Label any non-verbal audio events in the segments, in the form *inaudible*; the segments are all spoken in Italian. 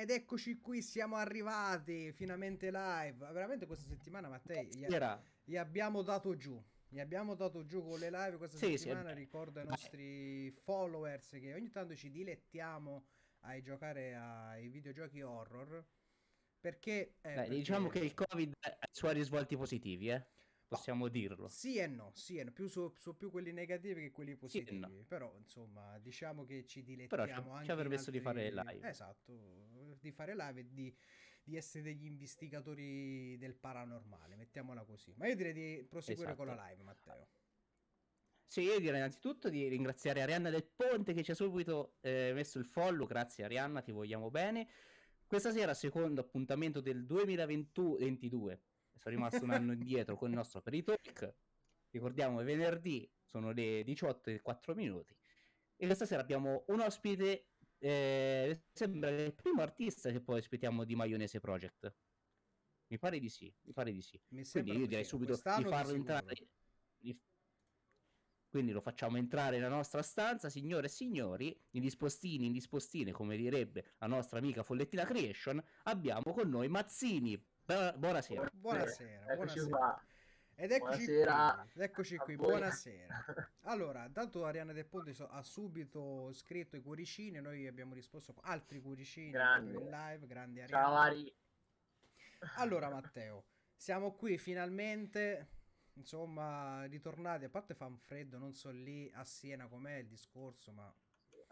Ed eccoci qui, siamo arrivati finalmente live. Veramente questa settimana, Mattei, gli, gli abbiamo dato giù. Gli abbiamo dato giù con le live questa sì, settimana. Sì. Ricordo ai nostri followers che ogni tanto ci dilettiamo a giocare ai videogiochi horror. Perché, eh, Beh, perché... diciamo che il Covid ha i suoi risvolti positivi, eh possiamo dirlo. Sì e no, sì e no, più su, su più quelli negativi che quelli positivi. Sì no. Però, insomma, diciamo che ci dilettiamo Però ci, anche ci permesso altri... di fare live. Esatto, di fare live e di, di, essere degli investigatori del paranormale, mettiamola così. Ma io direi di proseguire esatto. con la live, Matteo. Sì, io direi innanzitutto di ringraziare Arianna del Ponte che ci ha subito eh, messo il follow. Grazie Arianna, ti vogliamo bene. Questa sera, secondo appuntamento del 2022, sono rimasto un anno indietro con il nostro Peritalk. Ricordiamo, venerdì sono le 18 e 4 minuti. E questa sera abbiamo un ospite, eh, sembra il primo artista che poi ospitiamo di Maionese Project. Mi pare di sì, mi pare di sì. Quindi io direi subito di farlo entrare. Di... Quindi lo facciamo entrare nella nostra stanza, signore e signori, in dispostini, in dispostine, come direbbe la nostra amica Follettina Creation, abbiamo con noi Mazzini buonasera. Buonasera. buonasera. Ed eccoci buonasera. qui, eccoci qui, buonasera. *laughs* Allora, tanto Ariana Del Ponte ha subito scritto i cuoricini, noi abbiamo risposto con altri cuoricini Grande. in live, grandi Ariana. Ciao Ari. Allora Matteo, siamo qui finalmente, insomma, ritornati, a parte fa un freddo, non so lì a Siena com'è il discorso, ma...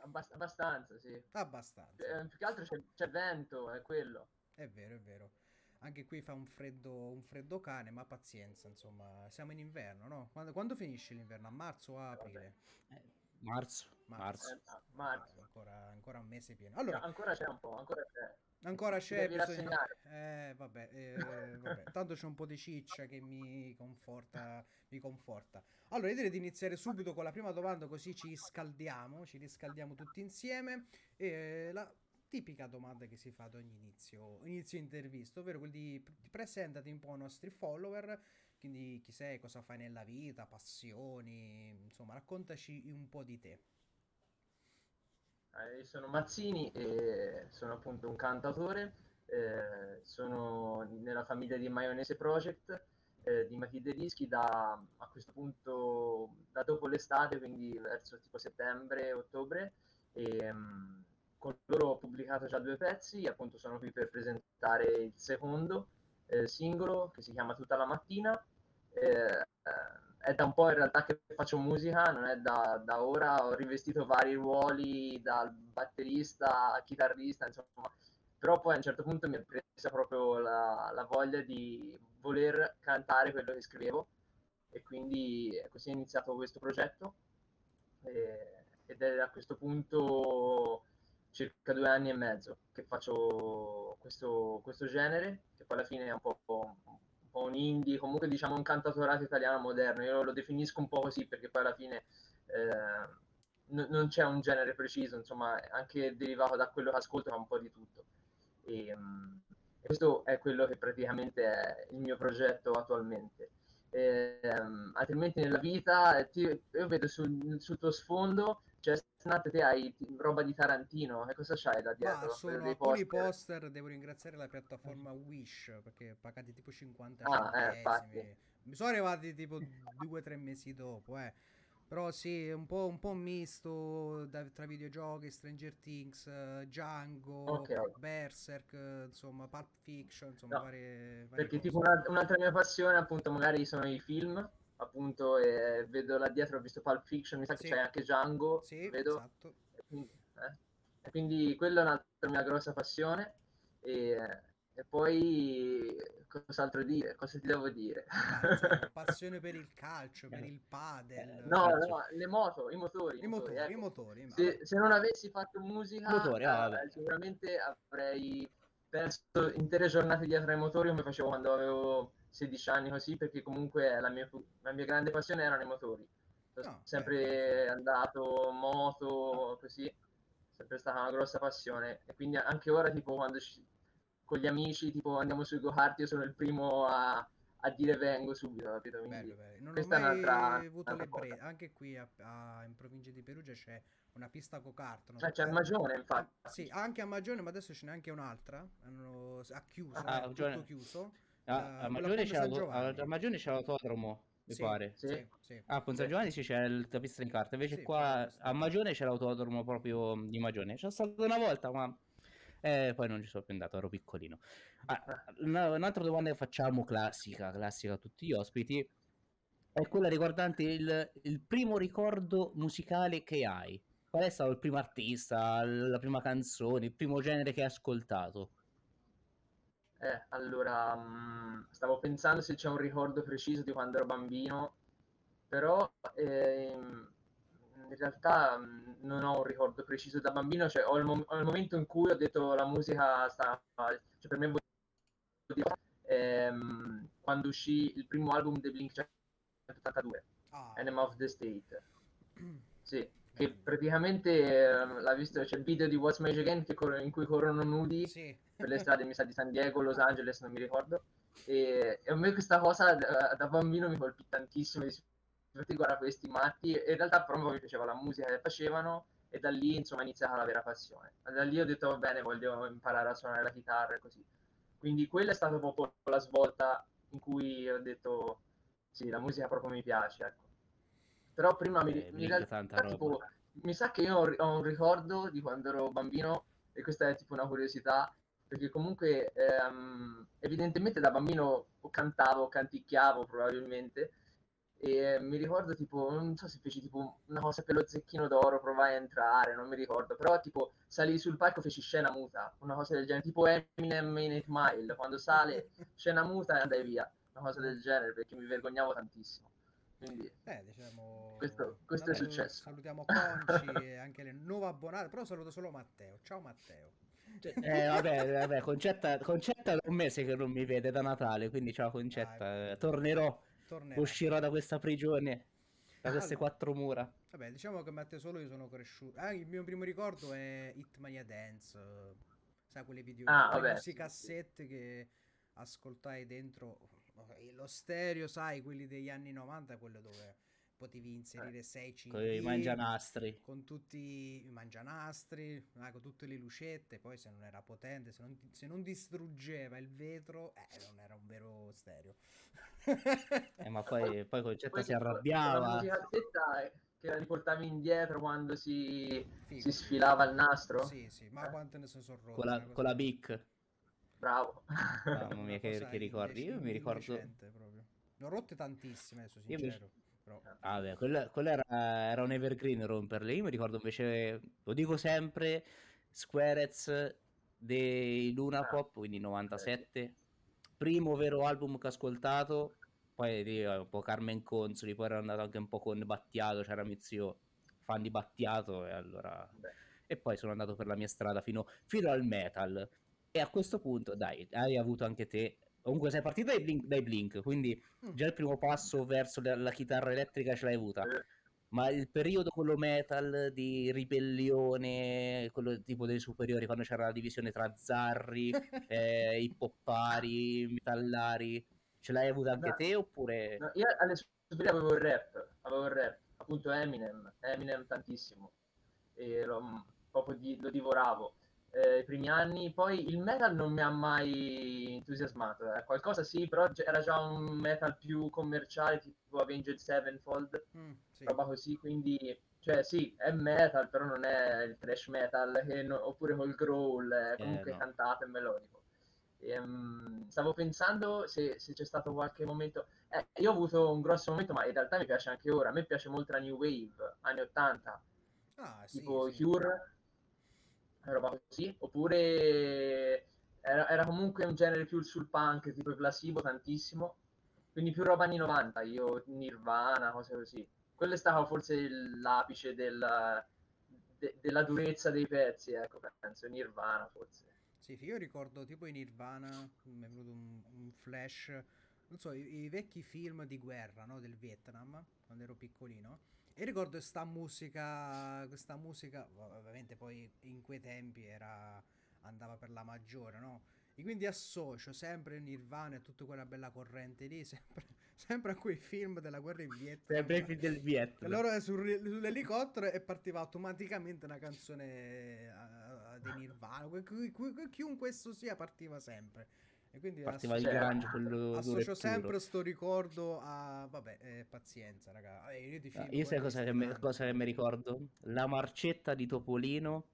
Abbast- abbastanza, sì. Abbastanza. Eh, più che altro c'è, c'è vento, è quello. È vero, è vero. Anche qui fa un freddo, un freddo cane, ma pazienza, insomma, siamo in inverno, no? Quando, quando finisce l'inverno? A marzo o a aprile? Eh, marzo. Marzo. Eh, marzo. Ancora, ancora, un mese pieno. Allora, no, ancora c'è un po', ancora c'è. Ancora c'è bisogno... eh, vabbè, eh, vabbè, *laughs* tanto c'è un po' di ciccia che mi conforta, mi conforta. Allora, io direi di iniziare subito con la prima domanda, così ci scaldiamo, ci riscaldiamo tutti insieme. E la tipica domanda che si fa ad ogni inizio, inizio intervista, ovvero quel di presentati un po' ai nostri follower, quindi chi sei, cosa fai nella vita, passioni, insomma raccontaci un po' di te. Eh, sono Mazzini e sono appunto un cantatore, eh, sono nella famiglia di Maionese Project, eh, di Matilde Rischi da a questo punto da dopo l'estate, quindi verso tipo settembre, ottobre. E, um, con loro ho pubblicato già due pezzi, appunto sono qui per presentare il secondo eh, singolo che si chiama Tutta la mattina. Eh, è da un po' in realtà che faccio musica, non è da, da, ora, ho rivestito vari ruoli, dal batterista a chitarrista, insomma, però poi a un certo punto mi è presa proprio la, la voglia di voler cantare quello che scrivevo. E quindi così è iniziato questo progetto. E, ed è a questo punto circa due anni e mezzo che faccio questo, questo genere, che poi alla fine è un po', un po', un indie, comunque diciamo un cantautorato italiano moderno. Io lo definisco un po' così perché poi alla fine eh, n- non c'è un genere preciso, insomma, anche derivato da quello che ascolto fa un po' di tutto. E, um, questo è quello che praticamente è il mio progetto attualmente. E, um, altrimenti nella vita ti, io vedo sul, sul tuo sfondo cioè, Snat, te hai roba di Tarantino, e cosa c'hai da dietro? Ah, sono alcuni poster. poster, devo ringraziare la piattaforma Wish, perché pagati tipo 50 ah, eh, Mi sono arrivati tipo due o tre mesi dopo, eh. Però sì, un po', un po misto da, tra videogiochi, Stranger Things, Django, okay. Berserk, insomma, Pulp Fiction, insomma, no, varie, varie Perché cose. tipo una, un'altra mia passione appunto magari sono i film appunto e vedo là dietro ho visto Pulp Fiction mi sa sì. che c'è anche Django sì, vedo esatto. e, quindi, eh. e quindi quella è un'altra mia grossa passione e, e poi cos'altro dire cosa ti devo dire *laughs* passione per il calcio per il padel no, no le moto i motori i motori, ecco. i motori se, se, non avessi fatto musica motori, eh, sicuramente avrei perso intere giornate dietro ai motori come facevo quando avevo 16 anni così, perché comunque la mia, la mia grande passione erano i motori. Sono no, sempre eh. andato, moto, così, sempre stata una grossa passione. E quindi anche ora, tipo, quando ci, con gli amici, tipo, andiamo sui go-kart, io sono il primo a, a a dire vengo subito, capito? Quindi Bello, bello. Non ho questa è mai un'altra, avuto un'altra le bre- Anche qui a- a- in provincia di Perugia c'è una pista go-kart. no? Cioè, c'è Eh, Magione, infatti. Sì, anche a Magione, ma adesso ce n'è anche un'altra. Hanno ha chiuso, Ah, è Magione. tutto chiuso. Ah, La- a, a Magione c'è l'autodromo, mi Sì, pare. Sì. sì, sì. Ah, a Ponte San Giovanni sì c'è il- la pista di carta, invece qua a Magione c'è l'autodromo proprio di Magione. C'è stato una volta, ma eh, poi non ci sono più andato, ero piccolino. Ah, una- un'altra domanda che facciamo, classica, classica a tutti gli ospiti, è quella riguardante il, il primo ricordo musicale che hai. Qual è stato il primo artista, la prima canzone, il primo genere che hai ascoltato? Eh, allora, mh, stavo pensando se c'è un ricordo preciso di quando ero bambino, però ehm, in realtà mh, non ho un ricordo preciso da bambino, cioè ho il, mom- ho il momento in cui ho detto la musica sta, cioè per me ehm, quando uscì il primo album dei Blink 182, Ah, Enema of the State. *clears throat* Sì, che praticamente ehm, l'ha visto, c'è il video di What's Magic Again che in cui corrono nudi Sì. Per le strade, mi sa di San Diego, Los Angeles, non mi ricordo. E, e a me questa cosa da, da bambino mi colpì tantissimo. Di tutti guarda questi matti. E in realtà proprio mi piaceva la musica che facevano e da lì insomma è iniziata la vera passione. Da lì ho detto va bene, voglio imparare a suonare la chitarra e così. Quindi quella è stata proprio la svolta in cui ho detto sì, la musica proprio mi piace, ecco. Però prima mi, Eh, Blink, realtà tipo, mi sa che io ho, ho un ricordo di quando ero bambino e questa è tipo una curiosità perché comunque ehm, evidentemente da bambino cantavo, canticchiavo probabilmente e mi ricordo tipo, non so se feci tipo una cosa per lo zecchino d'oro, provai a entrare, non mi ricordo, però tipo salì sul palco feci scena muta, una cosa del genere, tipo Eminem in 8 Mile, quando sale *laughs* scena muta e andai via, una cosa del genere perché mi vergognavo tantissimo. Quindi Eh, diciamo... Questo- questo è successo. Salutiamo Conci e anche le nuove abbonate, però saluto solo Matteo. Ciao Matteo. Eh, vabbè, vabbè, Concetta, Concetta da un mese che non mi vede da Natale, quindi ciao Concetta, Dai. eh, tornerò, Tornerà. uscirò da questa prigione, da queste Allora. quattro mura. Vabbè, diciamo che Matteo solo io sono cresciuto. Ah, il mio primo ricordo è Hitmania Dance. Sai, quelle video, Ah, vabbè, questi sì, sì. cassette che ascoltai dentro lo stereo, sai, quelli degli anni 90, quello dove potevi inserire 6 CD Con i mangianastri. con tutti i mangianastri, ah, con tutte le lucette, poi se non era potente, se non, se non distruggeva il vetro, eh, non era un vero stereo. Eh, ma poi, *laughs* poi Concetta Poi si arrabbiava. è- che la riportavi indietro quando si, si sfilava il nastro. Sì, sì, ma quante ne sono rotte. Con la, con la. Bic. Bravo. Mamma mia, che, che ricordi. Io mi ricordo. Ne ho rotte tantissime, adesso Io mi- sincero. Però... Ah, beh, quello, quello era, era un evergreen romperle. Io mi ricordo invece, lo dico sempre, Squarez dei Luna Ah, Pop, quindi 97. Primo vero album che ho ascoltato. Poi eh, un po' Carmen Consoli, poi ero andato anche un po' con Battiato, c'era mio zio fan di Battiato e allora... Beh. E poi sono andato per la mia strada fino, fino al metal. E a questo punto, dai, hai avuto anche te... Comunque sei partito dai Blink, dai Blink, quindi Mm. già il primo passo verso la, la chitarra elettrica ce l'hai avuta. Eh, Ma il periodo quello metal di ribellione, quello tipo dei superiori, quando c'era la divisione tra zarri, *laughs* eh, hip hoppari, metallari, ce l'hai avuta anche No. te oppure... no, io alle superiori avevo il rap, avevo il rap, appunto Eminem, Eminem tantissimo, e lo, proprio di- lo divoravo. Eh, I primi anni, poi il metal non mi ha mai entusiasmato, eh. qualcosa sì, però era già un metal più commerciale, tipo Avenged Sevenfold, Mm, sì. roba così, quindi cioè sì, è metal, però non è il thrash metal, che no- oppure col growl, è comunque no. cantato e melodico. Ehm, stavo pensando se, se c'è stato qualche momento. eh, io ho avuto un grosso momento, ma in realtà mi piace anche ora. A me piace molto la New Wave, anni 80, Ah, sì, tipo sì. Cure, roba così. Oppure era, era comunque un genere più sul punk, tipo Placebo tantissimo. Quindi più roba anni 90, io Nirvana, cose così. Quello è stato forse l'apice del- de- della durezza dei pezzi, ecco, penso, Nirvana forse. Sì, io ricordo tipo in Nirvana, mi è venuto un, un flash, non so, i, i vecchi film di guerra, no, del Vietnam, quando ero piccolino. E ricordo questa musica, questa musica, ov- ovviamente poi in quei tempi era, andava per la maggiore, no? E quindi associo sempre Nirvana e tutta quella bella corrente lì, *laughs* sempre, sempre a quei film della guerra in Vietnam. Sempre i film del Vietnam. Allora sul, sull'elicottero e partiva automaticamente una canzone uh, di Nirvana. chiunque esso sia partiva sempre. E quindi partiva associo, il grunge, quello associo sempre sto ricordo a... Vabbè, eh, pazienza, raga. Eh, io, film, io sai cosa che, mi, cosa che mi ricordo? La marcetta di Topolino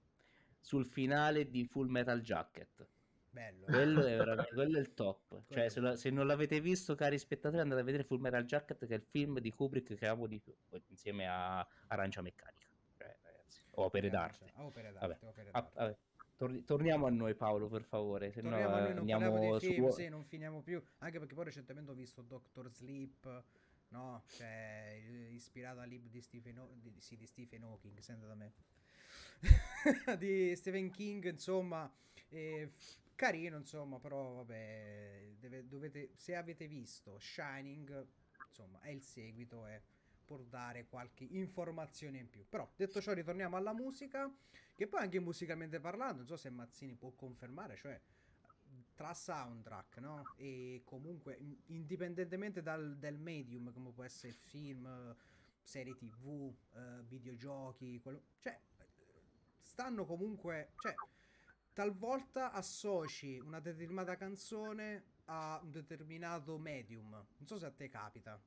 sul finale di Full Metal Jacket. Bello. Quello è, *laughs* quello è il top. Cioè, se, lo, se, non l'avete visto, cari spettatori, andate a vedere Full Metal Jacket, che è il film di Kubrick che amo di più, insieme a Arancia Meccanica. Cioè, ragazzi, opere d'arte. Opere d'arte, vabbè. Opere ah, d'arte. Ah, Tor- torniamo a noi, Paolo, per favore. Se torniamo no, a noi, non andiamo di film, su... sì, non finiamo più. Anche perché poi recentemente ho visto Doctor Sleep, no? Cioè, ispirato al libro di Stephen, o- di, sì, di Stephen Hawking, senta da me. *laughs* di Stephen King, insomma. Eh, carino, insomma, però vabbè, deve, dovete, se avete visto Shining, insomma, è il seguito e può dare qualche informazione in più. Però, detto ciò, ritorniamo alla musica, che poi anche musicalmente parlando, non so se Mazzini può confermare, cioè tra soundtrack, no? E comunque, indipendentemente dal, dal medium, come può essere film, serie tv, eh, videogiochi, quello, cioè, stanno comunque, cioè, talvolta associ una determinata canzone a un determinato medium. Non so se a te capita.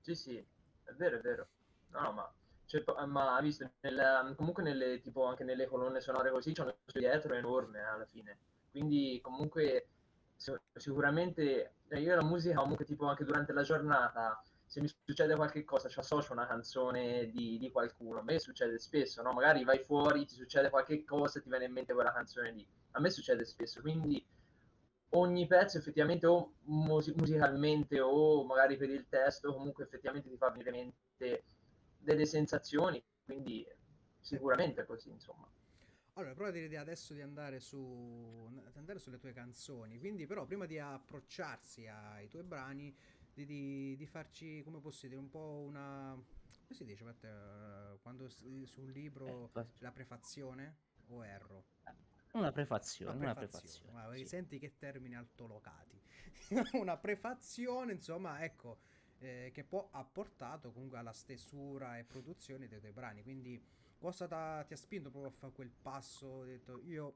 Sì, sì, è vero, è vero. No, ma, cioè, ma visto, nel, comunque nelle, tipo, anche nelle colonne sonore così c'è uno dietro enorme eh, alla fine. Quindi comunque sicuramente eh, io la musica comunque tipo anche durante la giornata se mi succede qualche cosa, ci associo una canzone di, di, qualcuno. A me succede spesso, no? Magari vai fuori, ti succede qualche cosa ti viene in mente quella canzone lì. A me succede spesso, quindi ogni pezzo effettivamente o mus- musicalmente o magari per il testo comunque effettivamente ti fa venire in mente delle sensazioni, quindi sicuramente è così, insomma. Allora, prova l'idea adesso di andare, su, di andare sulle tue canzoni, quindi però prima di approcciarsi ai tuoi brani di, di, di, farci, come posso dire, un po' una... come si dice, Matteo, eh, quando sul libro eh, la prefazione o erro? Una prefazione, una prefazione. Una prefazione. Sì. Senti che termini altolocati. *laughs* una prefazione, insomma, ecco, eh, che può ha portato comunque alla stesura e produzione dei tuoi brani. Quindi cosa ti ha spinto proprio a fare quel passo? Ho detto, io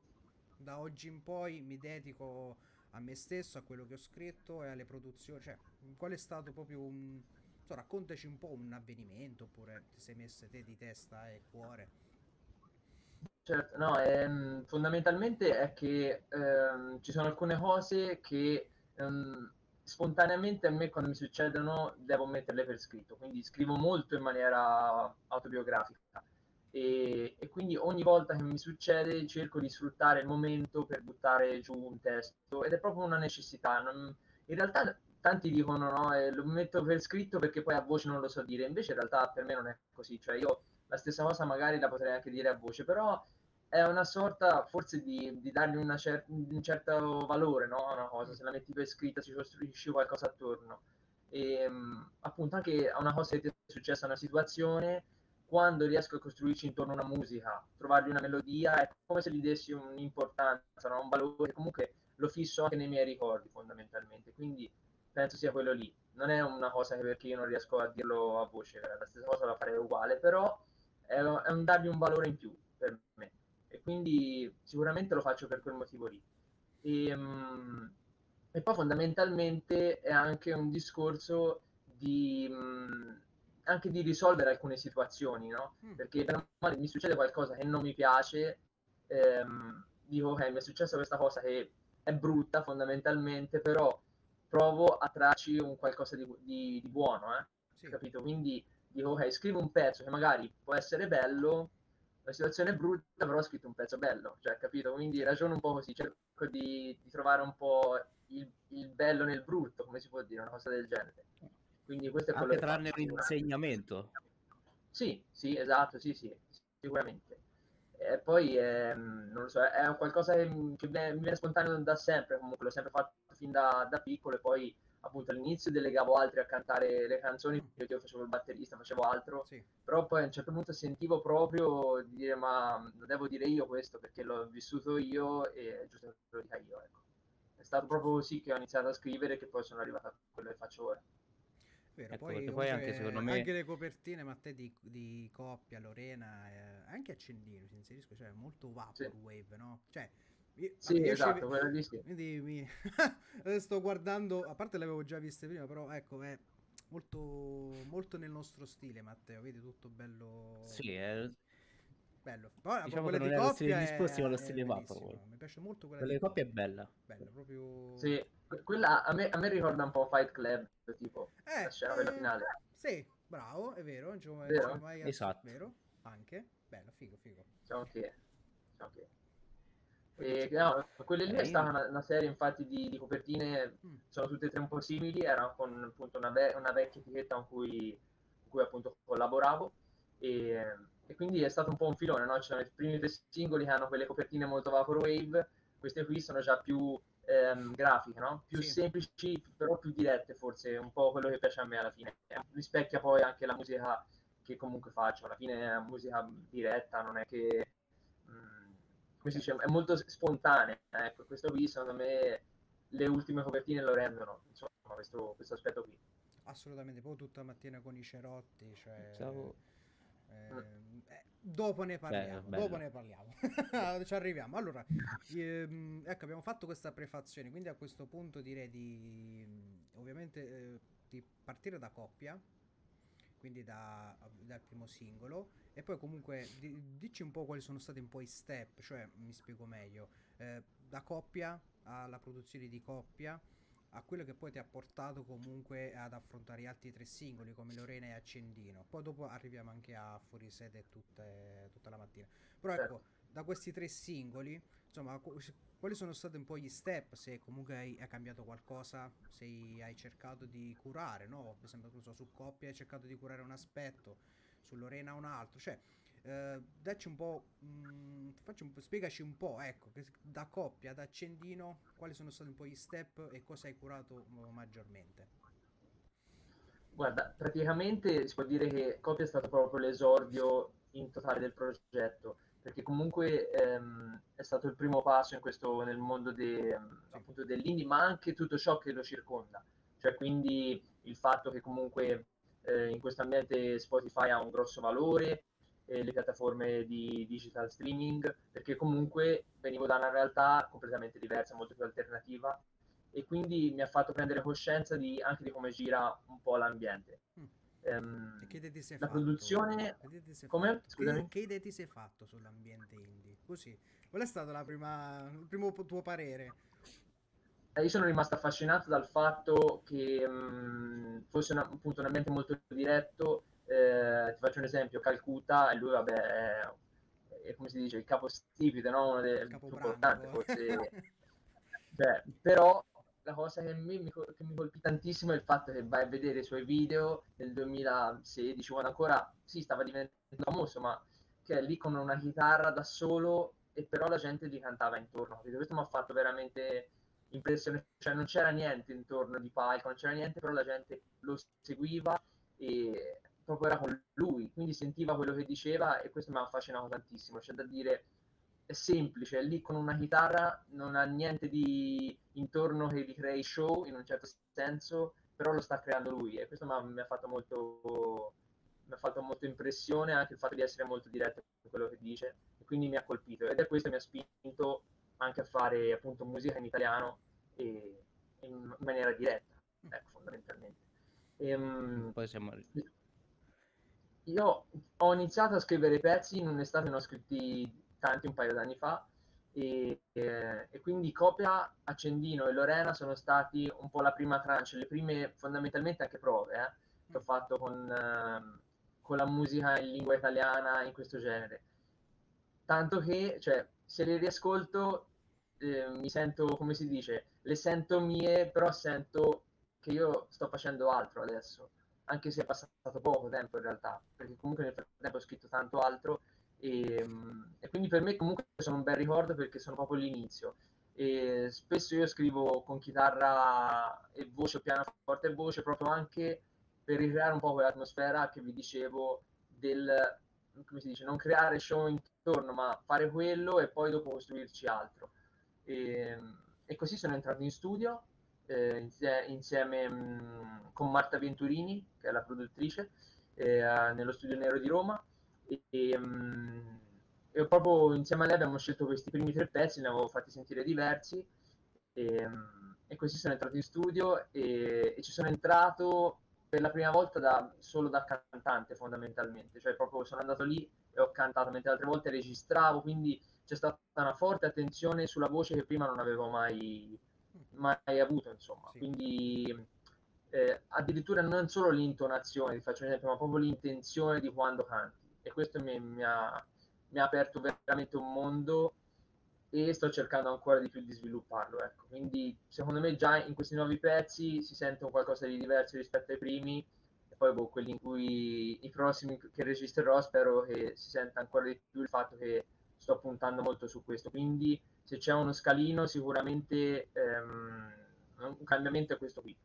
da oggi in poi mi dedico a me stesso, a quello che ho scritto e alle produzioni. Cioè, qual è stato proprio un... So, raccontaci un po' un avvenimento oppure ti sei messo te di testa e cuore. Certo, no, ehm, fondamentalmente è che ehm, ci sono alcune cose che ehm, spontaneamente a me quando mi succedono devo metterle per scritto, quindi scrivo molto in maniera autobiografica e, e, quindi ogni volta che mi succede cerco di sfruttare il momento per buttare giù un testo ed è proprio una necessità. Non, in realtà tanti dicono no, eh, lo metto per scritto perché poi a voce non lo so dire, invece in realtà per me non è così, cioè io la stessa cosa magari la potrei anche dire a voce, però è una sorta forse di, di dargli cer- un certo valore no? a una cosa, se la metti per scritta si costruisce qualcosa attorno. E appunto anche a una cosa che ti è successa, una situazione quando riesco a costruirci intorno a una musica, trovargli una melodia, è come se gli dessi un'importanza, no? un valore, comunque lo fisso anche nei miei ricordi fondamentalmente, quindi penso sia quello lì. Non è una cosa che perché io non riesco a dirlo a voce, la stessa cosa la farei uguale, però è, è un dargli un valore in più per me e quindi sicuramente lo faccio per quel motivo lì. E, um, e poi fondamentalmente è anche un discorso di... Um, anche di risolvere alcune situazioni, no? Mm. Perché per me mi succede qualcosa che non mi piace, ehm, dico ok, mi è successa questa cosa che è brutta fondamentalmente, però provo a trarci un qualcosa di, di, di buono, eh? Sì. Capito? Quindi dico ok, scrivo un pezzo che magari può essere bello, la situazione è brutta, però ho scritto un pezzo bello, cioè, capito? Quindi ragiono un po' così, cerco di, di trovare un po' il, il bello nel brutto, come si può dire, una cosa del genere. Quindi questo è quello Anche trarne un insegnamento. Sì, sì, esatto, sì, sì, sicuramente. E poi ehm, non lo so, è qualcosa che, che mi viene spontaneo da sempre, comunque l'ho sempre fatto fin da, da piccolo e poi appunto all'inizio delegavo altri a cantare le canzoni, perché io facevo il batterista, facevo altro, sì. però poi a un certo punto sentivo proprio di dire ma lo devo dire io questo perché l'ho vissuto io e è giusto che lo dica io, ecco. stato proprio così che ho iniziato a scrivere che poi sono arrivato a quello che faccio ora. Vero, Ecco, poi, poi anche secondo me- anche le copertine, ma te di, di coppia, Lorena, eh, anche Accendino si inserisco, cioè molto vaporwave, no? Cioè, io, Sì, esatto, quello lì sì. quindi mi adesso *laughs* sto guardando, a parte le avevo già viste prima, però ecco, è molto, molto nel nostro stile, Matteo, vedi tutto bello, Sì, è- bello. Poi Diciamo quella che di non è lo stile coppia disposti, ma lo stile vaporwave. Mi piace molto quella quella di di coppia è bella. bella, proprio... Sì, que- quella a me, a me ricorda un po' Fight Club, tipo, Eh, la scena eh, finale. Sì, bravo, è vero, non ci mai- Vero? mai- Esatto. vero, anche, bello, figo, figo. Diciamo che... diciamo che- E, no, quelle lì Eh, è stata una, una serie infatti di, di copertine, Mm. sono tutte e tre un po' simili, era con appunto una, ve- una vecchia etichetta con cui, con cui appunto collaboravo e, e quindi è stato un po' un filone, no? Ci sono i primi tre singoli che hanno quelle copertine molto vaporwave, queste qui sono già più ehm, grafiche, no? Più Sì. semplici, però più dirette forse, un po' quello che piace a me alla fine. Rispecchia poi anche la musica che comunque faccio, alla fine è musica diretta, non è che... come si dice, è molto spontanea, ecco, questo qui secondo me le ultime copertine lo rendono, insomma, questo, questo aspetto qui. Assolutamente, poi tutta la mattina con i cerotti, cioè... Stavo- ehm, eh, dopo ne parliamo, bello. dopo ne parliamo, *laughs* ci arriviamo. Allora, ehm, ecco, abbiamo fatto questa prefazione, quindi a questo punto direi di, ovviamente, eh, di partire da coppia, quindi da- dal primo singolo, e poi comunque di- dici un po' quali sono stati un po' i step, cioè mi spiego meglio, eh, da coppia alla produzione di coppia a quello che poi ti ha portato comunque ad affrontare altri tre singoli come Lorena e Accendino. Poi dopo arriviamo anche a Fuori Sede tutta la mattina. Però ecco. Da questi tre singoli, insomma, qu- quali sono stati un po' gli step? Se comunque hai, hai cambiato qualcosa, se hai cercato di curare, no? Per esempio, non so, su coppia hai cercato di curare un aspetto, su Lorena un altro, cioè eh, dacci un po', mm, facci un po', spiegaci un po', ecco, che da coppia ad accendino, quali sono stati un po' gli step e cosa hai curato mm, maggiormente. Guarda, praticamente si può dire che Copia è stato proprio l'esordio in totale del progetto, perché comunque ehm, è stato il primo passo in questo, nel mondo de- appunto dell'indie, ma anche tutto ciò che lo circonda. Cioè, quindi il fatto che comunque eh, in questo ambiente Spotify ha un grosso valore, eh, le piattaforme di digital streaming, perché comunque venivo da una realtà completamente diversa, molto più alternativa, e quindi mi ha fatto prendere coscienza di, anche di come gira un po' l'ambiente. Mm. Ehm, la produzione... Ti sei Come? Scusami. Che, idee ti sei fatto sull'ambiente indie? Così. Qual è stato la prima, il primo tuo parere? Eh, Io sono rimasto affascinato dal fatto che mh, fosse una- appunto un ambiente molto diretto. Eh, ti faccio un esempio, Calcutta, e lui vabbè è, è, come si dice, il capostipite, no? Uno dei più importanti forse. *laughs* Cioè, però la cosa che, me mi, che mi colpì tantissimo è il fatto che vai a vedere i suoi video nel 2016, quando ancora sì, stava diventando famoso, ma che è lì con una chitarra da solo e però la gente gli cantava intorno. capito? Questo mi ha fatto veramente impressione, cioè non c'era niente intorno di palco, non c'era niente, però la gente lo seguiva e proprio era con lui, quindi sentiva quello che diceva e questo mi ha affascinato tantissimo. C'è da dire, è semplice, è lì con una chitarra, non ha niente di intorno che gli crei show in un certo senso, però lo sta creando lui e questo mi ha, fatto molto mi ha fatto molto impressione anche il fatto di essere molto diretto in quello che dice e quindi mi ha colpito ed è questo che mi ha spinto anche a fare appunto musica in italiano e in maniera diretta, ecco, fondamentalmente. Ehm, Poi siamo... io ho iniziato a scrivere pezzi in un'estate, ne ho scritti tanti un paio d'anni fa e, e quindi Copia, Accendino e Lorena sono stati un po' la prima tranche, le prime fondamentalmente anche prove eh, che ho fatto con, ehm, con la musica in lingua italiana in questo genere. Tanto che, cioè, se le riascolto eh, mi sento, come si dice, le sento mie, però sento che io sto facendo altro adesso, anche se è passato poco tempo in realtà, perché comunque nel frattempo ho scritto tanto altro e, mm, e quindi per me comunque sono un bel ricordo perché sono proprio l'inizio. E spesso io scrivo con chitarra e voce, pianoforte e voce, proprio anche per ricreare un po' quell'atmosfera che vi dicevo del, come si dice, non creare show intorno, ma fare quello e poi dopo costruirci altro. E, e così sono entrato in studio eh, insie- insieme mh, con Marta Venturini, che è la produttrice, eh, nello studio Nero di Roma. E, e, mh, e, proprio insieme a lei abbiamo scelto questi primi tre pezzi, ne avevo fatti sentire diversi. E, e così sono entrato in studio e, e, ci sono entrato per la prima volta da, solo da cantante fondamentalmente, cioè proprio sono andato lì e ho cantato, mentre altre volte registravo, quindi c'è stata una forte attenzione sulla voce che prima non avevo mai, mai avuto, insomma. Sì. Quindi eh, addirittura non solo l'intonazione, ti faccio un esempio, ma proprio l'intenzione di quando canti. E questo mi, mi, ha, mi ha aperto veramente un mondo e sto cercando ancora di più di svilupparlo. Ecco. Quindi secondo me già in questi nuovi pezzi si sente un qualcosa di diverso rispetto ai primi e poi boh, quelli in cui i prossimi che registrerò spero che si senta ancora di più il fatto che sto puntando molto su questo. Quindi se c'è uno scalino sicuramente ehm, un cambiamento è questo qui,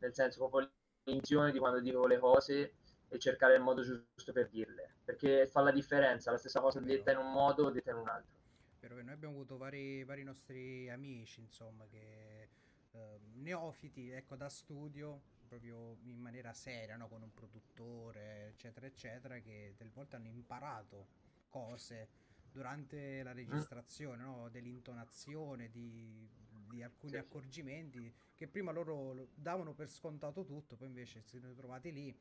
nel senso proprio l'intenzione di quando dico le cose e cercare il modo giusto per dirle, perché fa la differenza, la stessa cosa detta in un modo o detta in un altro. Però noi abbiamo avuto vari, vari nostri amici, insomma, che eh, neofiti, ecco, da studio, proprio in maniera seria, no? con un produttore, eccetera, eccetera, che delle volte hanno imparato cose durante la registrazione, no? dell'intonazione, di, di alcuni sì, accorgimenti che prima loro davano per scontato tutto, poi invece si sono trovati lì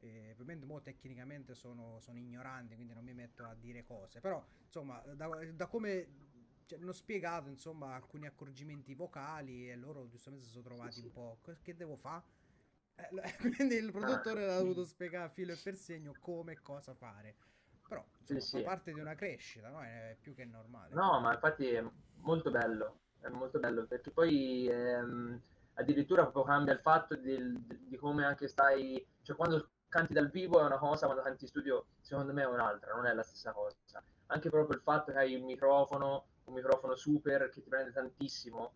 eh, ovviamente mo tecnicamente sono, sono, ignorante, quindi non mi metto a dire cose, però insomma da, da come cioè, hanno spiegato insomma alcuni accorgimenti vocali e loro giustamente si sono trovati sì, un po' che devo fare? Eh, *laughs* quindi il produttore ah, ha dovuto spiegare a filo e per segno come e cosa fare. Però insomma, sì, fa parte di una crescita, no? È più che normale. No, ma infatti è molto bello, è molto bello perché poi ehm, addirittura proprio cambia il fatto del, di come anche stai, cioè quando canti dal vivo è una cosa, quando canti in studio secondo me è un'altra, non è la stessa cosa. Anche proprio il fatto che hai un microfono, un microfono super che ti prende tantissimo,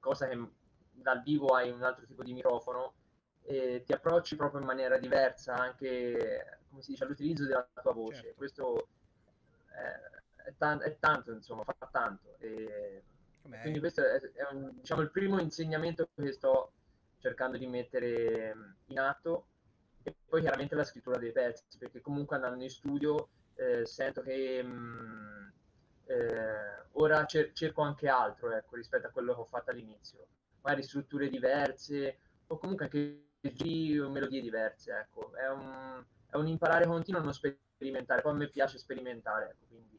cosa che dal vivo hai un altro tipo di microfono, e ti approcci proprio in maniera diversa anche, come si dice, all'utilizzo della tua voce. Certo. Questo è, è, tan- è, tanto, insomma, fa tanto. E quindi questo è, è un, diciamo, il primo insegnamento che sto cercando di mettere in atto e poi chiaramente la scrittura dei pezzi, perché comunque andando in studio eh, sento che mh, mm, eh, ora cer- cerco anche altro ecco, rispetto a quello che ho fatto all'inizio, magari strutture diverse o comunque anche giri o melodie diverse, ecco. è, un, è un imparare continuo, non sperimentare, poi a me piace sperimentare, ecco, quindi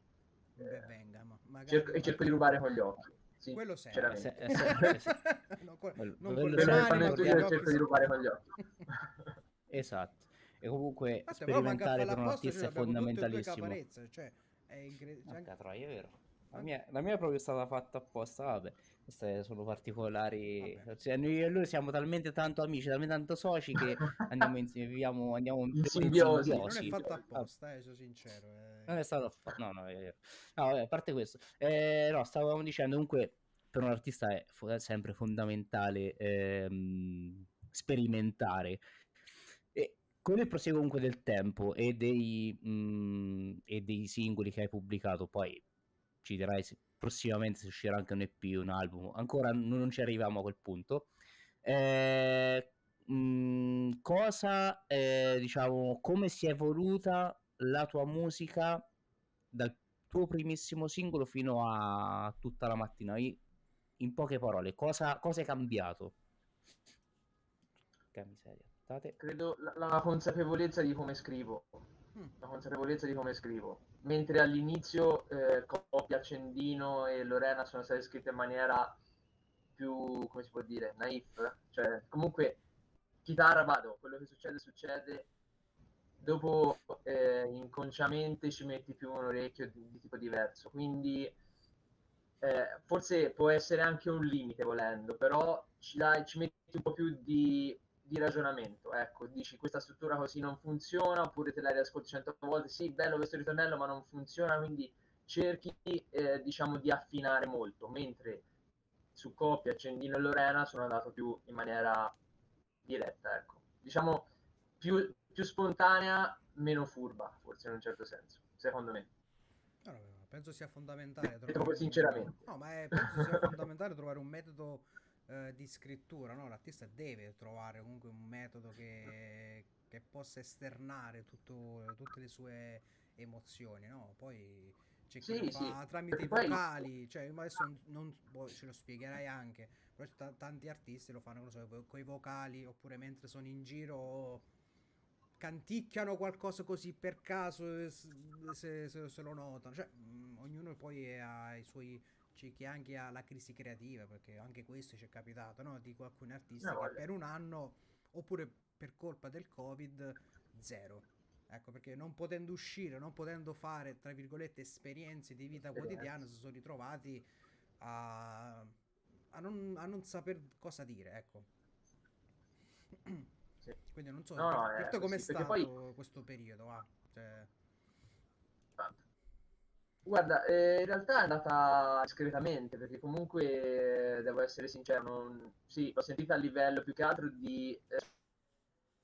eh, venga, cerco, e cerco di rubare con gli occhi. Sì, quello sempre. Se, se, se, se. no, quello, non quello con le mani, cerco di rubare con gli occhi. *laughs* Esatto. E comunque Aspetta, sperimentare per un artista è fondamentalissimo. Cioè, è incredibile. Cioè... Troia, è vero. La mia, la mia, è proprio stata fatta apposta, vabbè. Queste sono particolari. Cioè, noi e lui siamo talmente tanto amici, talmente tanto soci che andiamo insieme, viviamo, andiamo in simbiosi. Non è fatto apposta, eh, sono sincero. Eh. Non è stato fatto, no, no, è vero. No, vabbè, a parte questo. Eh, no, stavamo dicendo comunque per un artista è sempre fondamentale ehm, sperimentare con il proseguo comunque del tempo e dei, mh, mm, e dei singoli che hai pubblicato, poi ci dirai se, prossimamente se uscirà anche un EP, un album, ancora non ci arriviamo a quel punto. Eh, mh, mm, cosa, eh, diciamo, come si è evoluta la tua musica dal tuo primissimo singolo fino a tutta la mattina? In poche parole, cosa, cosa è cambiato? Che miseria. State... Credo la, la, consapevolezza di come scrivo. Mm. La consapevolezza di come scrivo. Mentre all'inizio eh, Coppia, Accendino e Lorena sono state scritte in maniera più, come si può dire, naif. Cioè, comunque, chitarra vado, quello che succede, succede. Dopo, eh, inconsciamente, ci metti più un orecchio di, di tipo diverso. Quindi, eh, forse può essere anche un limite volendo, però ci, dai, ci metti un po' più di di ragionamento, ecco, dici questa struttura così non funziona, oppure te la riascolti cento volte, sì, bello questo ritornello, ma non funziona, quindi cerchi, eh, diciamo, di affinare molto, mentre su Coppia, Accendino e Lorena sono andato più in maniera diretta, ecco, diciamo, più, più spontanea, meno furba, forse in un certo senso, secondo me. penso sia fondamentale. Trovare... sinceramente. No, ma è, penso sia fondamentale trovare un metodo eh, di scrittura. No? L'artista deve trovare comunque un metodo che, che possa esternare tutto, tutte le sue emozioni. No? Poi c'è chi sì, lo fa sì. tramite i vocali. Cioè, adesso non, non boh, ce lo spiegherai anche. Però t- tanti artisti lo fanno so, con i vocali oppure mentre sono in giro canticchiano qualcosa così per caso se, se, se lo notano. Cioè, mh, ognuno poi ha i suoi c'è chi anche ha la crisi creativa, perché anche questo ci è capitato, no? Di alcuni artisti no, che per un anno, oppure per colpa del Covid, zero. Ecco, perché non potendo uscire, non potendo fare, tra virgolette, esperienze di vita quotidiana, si sono ritrovati a, a, non, a non saper cosa dire, ecco. Sì. Quindi non so, no, no, per, te com'è sì, stato poi... questo periodo? Ah, cioè... Guarda, eh, in realtà è andata discretamente, perché comunque, devo essere sincero, non... sì, l'ho sentita a livello più che altro di eh,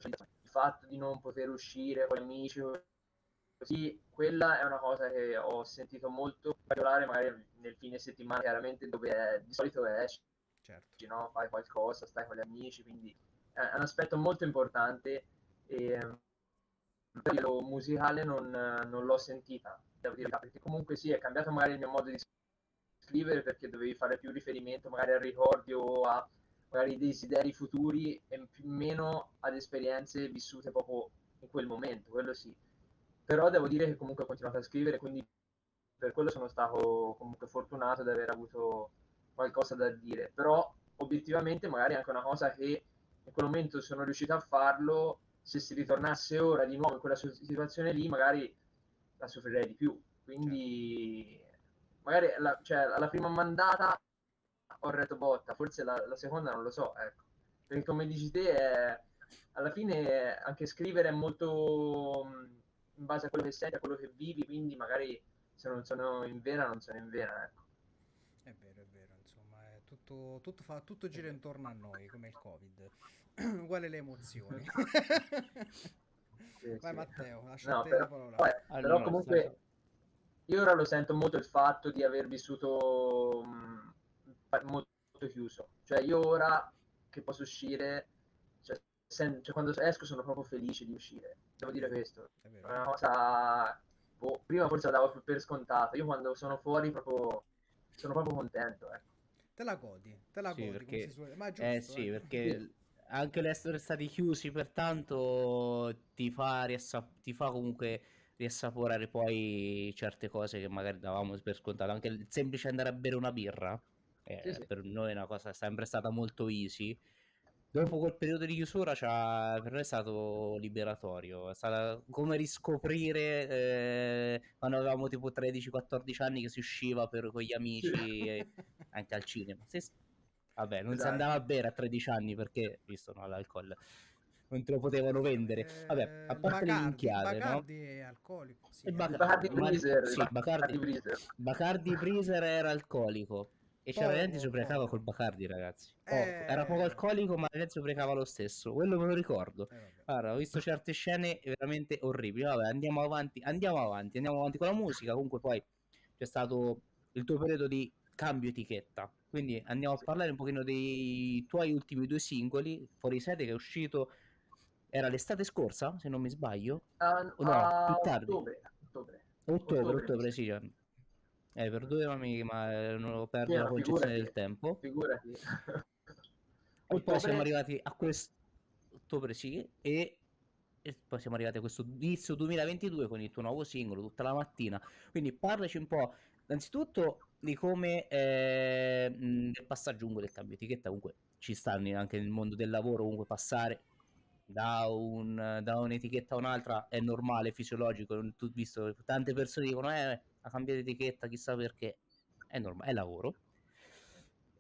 il fatto di non poter uscire con gli amici, così, quella è una cosa che ho sentito molto particolare magari nel fine settimana, chiaramente dove è, di solito esci, certo. no? fai qualcosa, stai con gli amici, quindi è un aspetto molto importante e livello musicale non, non l'ho sentita devo dire, perché comunque sì, è cambiato magari il mio modo di scrivere perché dovevi fare più riferimento magari a ricordi o a magari desideri futuri e più meno ad esperienze vissute proprio in quel momento, quello sì. Però devo dire che comunque ho continuato a scrivere, quindi per quello sono stato comunque fortunato di aver avuto qualcosa da dire. Però obiettivamente magari anche una cosa che in quel momento sono riuscito a farlo, se si ritornasse ora di nuovo in quella situazione lì, magari la soffrirei di più. Quindi certo. magari la, cioè, alla prima mandata ho retto botta, forse la, la, seconda non lo so, ecco. Perché come dici te, è, alla fine anche scrivere è molto in base a quello che senti, a quello che vivi, quindi magari se non sono in vera non sono in vera, ecco. È vero, è vero, insomma, è tutto, tutto, fa, tutto gira intorno a noi, come il Covid. *clears throat* Uguale le emozioni. *laughs* *laughs* sì, Vai sì. Matteo, lascia no, però, la parola. Vabbè, allora, però comunque stai... io ora lo sento molto il fatto di aver vissuto mh, mm, molto chiuso. Cioè io ora che posso uscire, cioè, sen- cioè, quando esco sono proprio felice di uscire. Devo dire questo. È, è una cosa... Boh, prima forse la davo per scontato. Io quando sono fuori proprio sono proprio contento. Ecco. Te la godi, te la sì, godi. Perché... Suole... Ma giusto, eh sì, eh. perché anche l'essere stati chiusi pertanto ti fa, riassap- ti fa comunque riassaporare poi certe cose che magari davamo per scontato. Anche il semplice andare a bere una birra eh, sì, sì. per noi è una cosa sempre stata molto easy. Dopo quel periodo di chiusura per noi è stato liberatorio, è stato come riscoprire eh, quando avevamo tipo 13-14 anni che si usciva per, con gli amici sì. anche al cinema. Sì, Vabbè, non esatto. si andava a bere a 13 anni perché, visto no, l'alcol, non te lo potevano vendere. Vabbè, a eh, parte Bacardi, le minchiate, Bacardi no? è alcolico. Sì, Bac- Bacardi, Breezer, sì, Bacardi, Breezer. Bacardi Breezer era alcolico. E c'era oh, gente si ubriacava col Bacardi, ragazzi. Eh... Era poco alcolico, ma la gente si ubriacava lo stesso. Quello me lo ricordo. Eh, Allora, ho visto certe scene veramente orribili. Vabbè, andiamo avanti, andiamo avanti, andiamo avanti con la musica. Comunque poi c'è stato il tuo periodo di cambio etichetta. Quindi andiamo a parlare un pochino dei tuoi ultimi due singoli, Fuori Sede che è uscito, era l'estate scorsa, se non mi sbaglio? Uh, no, uh, più tardi. Ottobre, ottobre. Ottobre, ottobre, ottobre sì. Eh, perdonami, ma non ho perso la concezione del tempo. Figurati. e poi siamo arrivati a questo ottobre, sì, e e poi siamo arrivati a questo inizio 2022 con il tuo nuovo singolo tutta la mattina. Quindi parlaci un po' innanzitutto di come eh, nel passaggio comunque del cambio etichetta. Comunque ci stanno anche nel mondo del lavoro comunque passare da, un, da un'etichetta a un'altra è normale, fisiologico tu visto tante persone dicono eh ha cambiato etichetta chissà perché. È normale, è lavoro.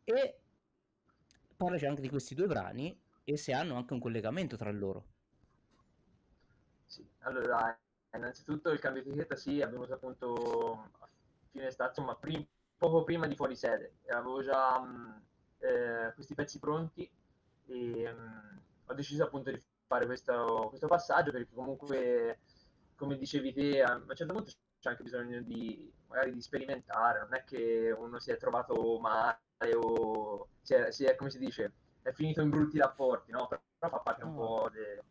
E parlaci anche di questi due brani e se hanno anche un collegamento tra loro allora innanzitutto il cambio etichetta sì, abbiamo appunto a fine estate, insomma prim- poco prima di fuori sede. Avevo già mh, eh, questi pezzi pronti e mh, ho deciso appunto di fare questo, questo, passaggio perché comunque, come dicevi te, a un certo punto c'è anche bisogno di, magari di sperimentare, non è che uno si è trovato male o si è, si è come si dice, è finito in brutti rapporti, no? Però fa parte un po' de,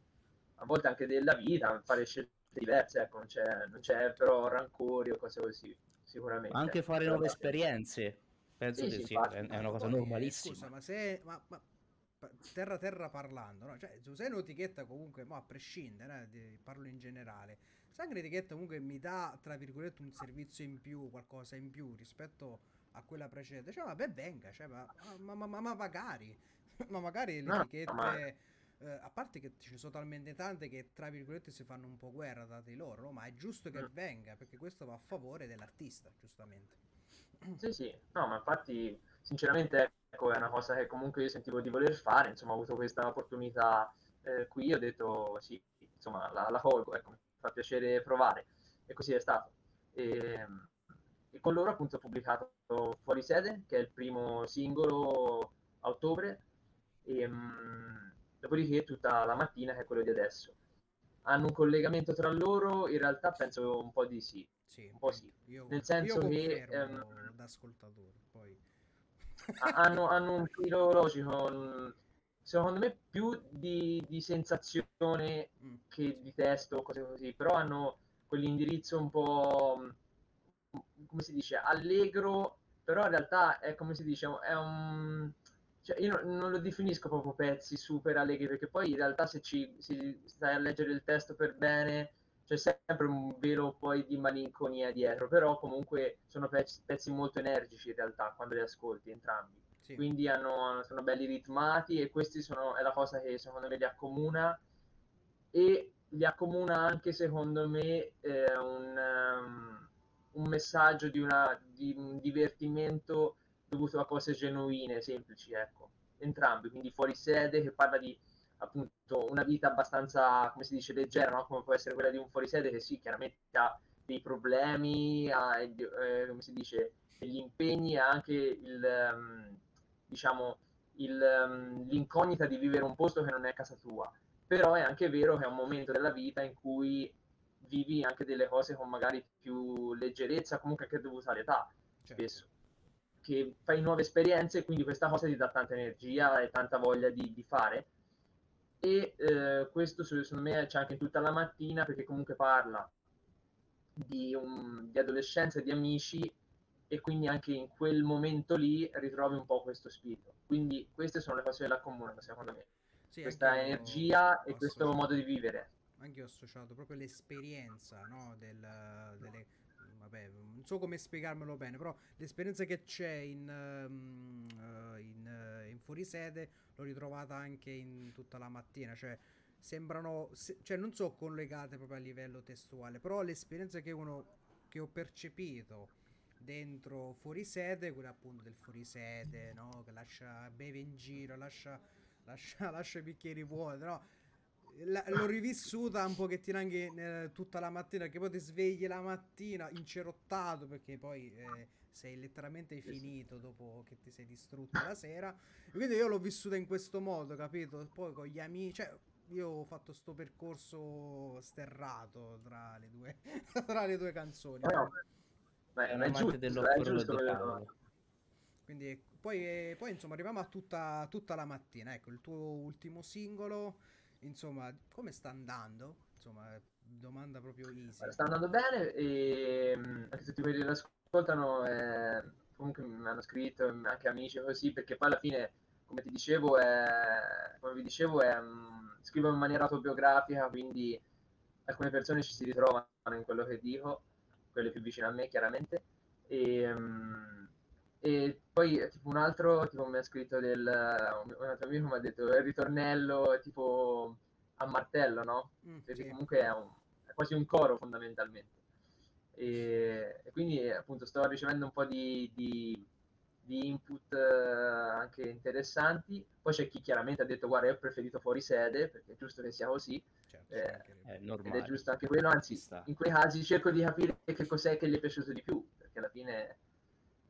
a volte anche della vita, fare scelte diverse, ecco, non c'è, non c'è però rancori o cose così, sicuramente. Anche fare nuove esperienze, penso Sì, che sì, sia, infatti. è una cosa eh, normalissima. Scusa, ma se ma, ma- terra terra parlando, no? Cioè, se un'etichetta comunque, ma a prescindere, eh, di- parlo in generale. Se anche un'etichetta comunque mi dà, tra virgolette, un servizio in più, qualcosa in più rispetto a quella precedente, cioè, vabbè, venga, cioè, ma, ma- ma- ma- ma magari, *laughs* ma magari le No, etichette, ma- eh, a parte che ci sono talmente tante che, tra virgolette, si fanno un po' guerra da di loro, no? Ma è giusto che Mm. venga, perché questo va a favore dell'artista, giustamente. *clears throat* Sì, sì, no, ma infatti, sinceramente, ecco, è una cosa che comunque io sentivo di voler fare, insomma, ho avuto questa opportunità eh, qui, ho detto sì, insomma, la, la colgo, ecco, mi fa piacere provare, e così è stato. E, e con loro appunto ho pubblicato Fuori Sede, che è il primo singolo a ottobre, e mm, dopodiché tutta la mattina, che è quello di adesso. Hanno un collegamento tra loro? In realtà penso un po' di sì. Sì, Un po' sì. Io, Nel senso che, ehm, da ascoltatore. Poi... ha- hanno, hanno un filo logico, secondo me più di, di sensazione Mm, che di testo o cose così, però hanno quell'indirizzo un po', mm, come si dice, allegro, però in realtà è come si dice, è un... Cioè io non, lo definisco proprio pezzi super allegri, perché poi in realtà se ci si stai a leggere il testo per bene c'è sempre un velo poi di malinconia dietro, però comunque sono pezzi, pezzi molto energici in realtà quando li ascolti entrambi sì. quindi hanno- sono belli ritmati e questi sono, è la cosa che secondo me li accomuna e li accomuna anche secondo me eh, un, um, un messaggio di, una, di un divertimento dovuto a cose genuine, semplici, ecco, entrambi, quindi fuori sede che parla di appunto una vita abbastanza, come si dice, leggera, no? come può essere quella di un fuorisede che sì, chiaramente ha dei problemi, ha, eh, come si dice, degli impegni, ha anche il, ehm, diciamo, il, ehm, l'incognita di vivere un posto che non è casa tua. Però è anche vero che è un momento della vita in cui vivi anche delle cose con magari più leggerezza, comunque anche dovuta all'età, certo. spesso. Che fai nuove esperienze e quindi questa cosa ti dà tanta energia e tanta voglia di, di fare. E eh, questo secondo me c'è anche in tutta la mattina perché comunque parla di, un, di adolescenza e di amici e quindi anche in quel momento lì ritrovi un po' questo spirito. Quindi queste sono le cose che la accomunano, secondo me. Sì, Questa energia ho e questo modo di vivere. Anche io ho associato proprio l'esperienza, no? Del, delle, vabbè, non so come spiegarmelo bene, però l'esperienza che c'è in, eh, in, eh, in fuorisede l'ho ritrovata anche in tutta la mattina, cioè sembrano, se- cioè non so collegate proprio a livello testuale, però l'esperienza che uno che ho percepito dentro fuorisede, quella appunto del fuorisede, no? Che lascia beve in giro, lascia, lascia, *laughs* lascia i bicchieri vuoti, no? La- l'ho rivissuta un pochettino anche eh, tutta la mattina, che poi ti svegli la mattina incerottato perché poi eh, sei letteralmente finito dopo che ti sei distrutto la sera. E quindi io l'ho vissuta in questo modo, capito? Poi con gli amici, cioè io ho fatto sto percorso sterrato tra le due, *laughs* tra le due canzoni. Eh no, beh, È è amante giusto, è dell'orologio giusto. Quindi eh, poi, eh, poi insomma arriviamo a tutta, tutta la mattina. Ecco, il tuo ultimo singolo, insomma, come sta andando? Insomma, domanda proprio easy. Sta andando bene e mh, anche tutti quelli che l'ascoltano eh, comunque mi hanno scritto anche amici così perché poi alla fine come ti dicevo è, come vi dicevo è, mh, scrivo in maniera autobiografica quindi alcune persone ci si ritrovano in quello che dico quelle più vicine a me chiaramente e, mh, e poi eh, tipo un altro tipo mi ha scritto del un altro amico mi ha detto il ritornello tipo a martello no? Mm, perché sì. comunque è, un- è quasi un coro fondamentalmente. E, e quindi appunto sto ricevendo un po' di, di- di input eh, anche interessanti. Poi c'è chi chiaramente ha detto guarda io ho preferito fuori sede perché è giusto che sia così Certo, eh. È ed normale. è giusto anche quello, anzi in quei casi cerco di capire che cos'è che gli è piaciuto di più perché alla fine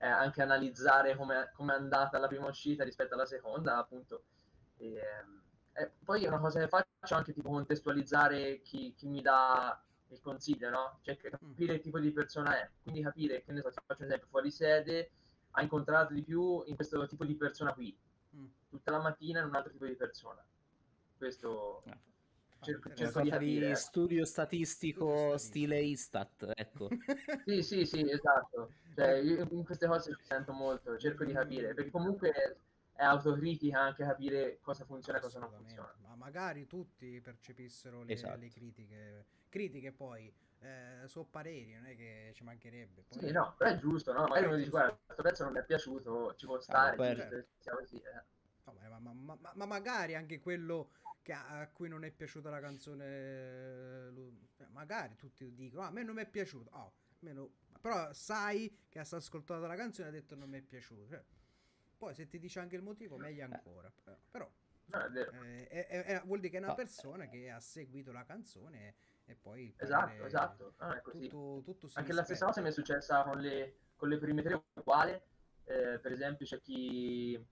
è anche analizzare come è andata la prima uscita rispetto alla seconda appunto. E, ehm, e poi è una cosa che faccio anche tipo contestualizzare chi, chi mi dà il consiglio, no? Cioè capire che tipo di persona è, quindi capire, che ne so, faccio un esempio, fuori sede ha incontrato di più in questo tipo di persona qui, mm. tutta la mattina in un altro tipo di persona. Questo... Ah. Cerco, ah, cerco di, capire, di ecco. studio statistico stile Istat, ecco. *laughs* sì, sì, sì, esatto. Cioè, io in queste cose ci sento molto, cerco di capire, perché comunque è autocritica anche capire cosa funziona e cosa non funziona. Ma magari tutti percepissero le, esatto. le critiche. Critiche poi eh, sono pareri, non è che ci mancherebbe. Poi... Sì, no, però è giusto, no? Magari uno dice, guarda, questo pezzo non mi è piaciuto, ci può stare, ah, per... così, eh. No, ma, ma, ma, ma, magari anche quello a, a cui non è piaciuta la canzone, eh, magari tutti dicono, ah, a me non mi è piaciuto, oh, meno... però sai che ha ascoltato la canzone e ha detto non mi è piaciuto. Cioè, poi se ti dice anche il motivo, meglio eh. ancora. Però eh, è, è, è, vuol dire che è una persona che ha seguito la canzone e poi... Esatto, esatto. Ah, tutto, tutto anche la stessa cosa mi è successa con le, con le prime tre uguali. Eh, per esempio c'è chi...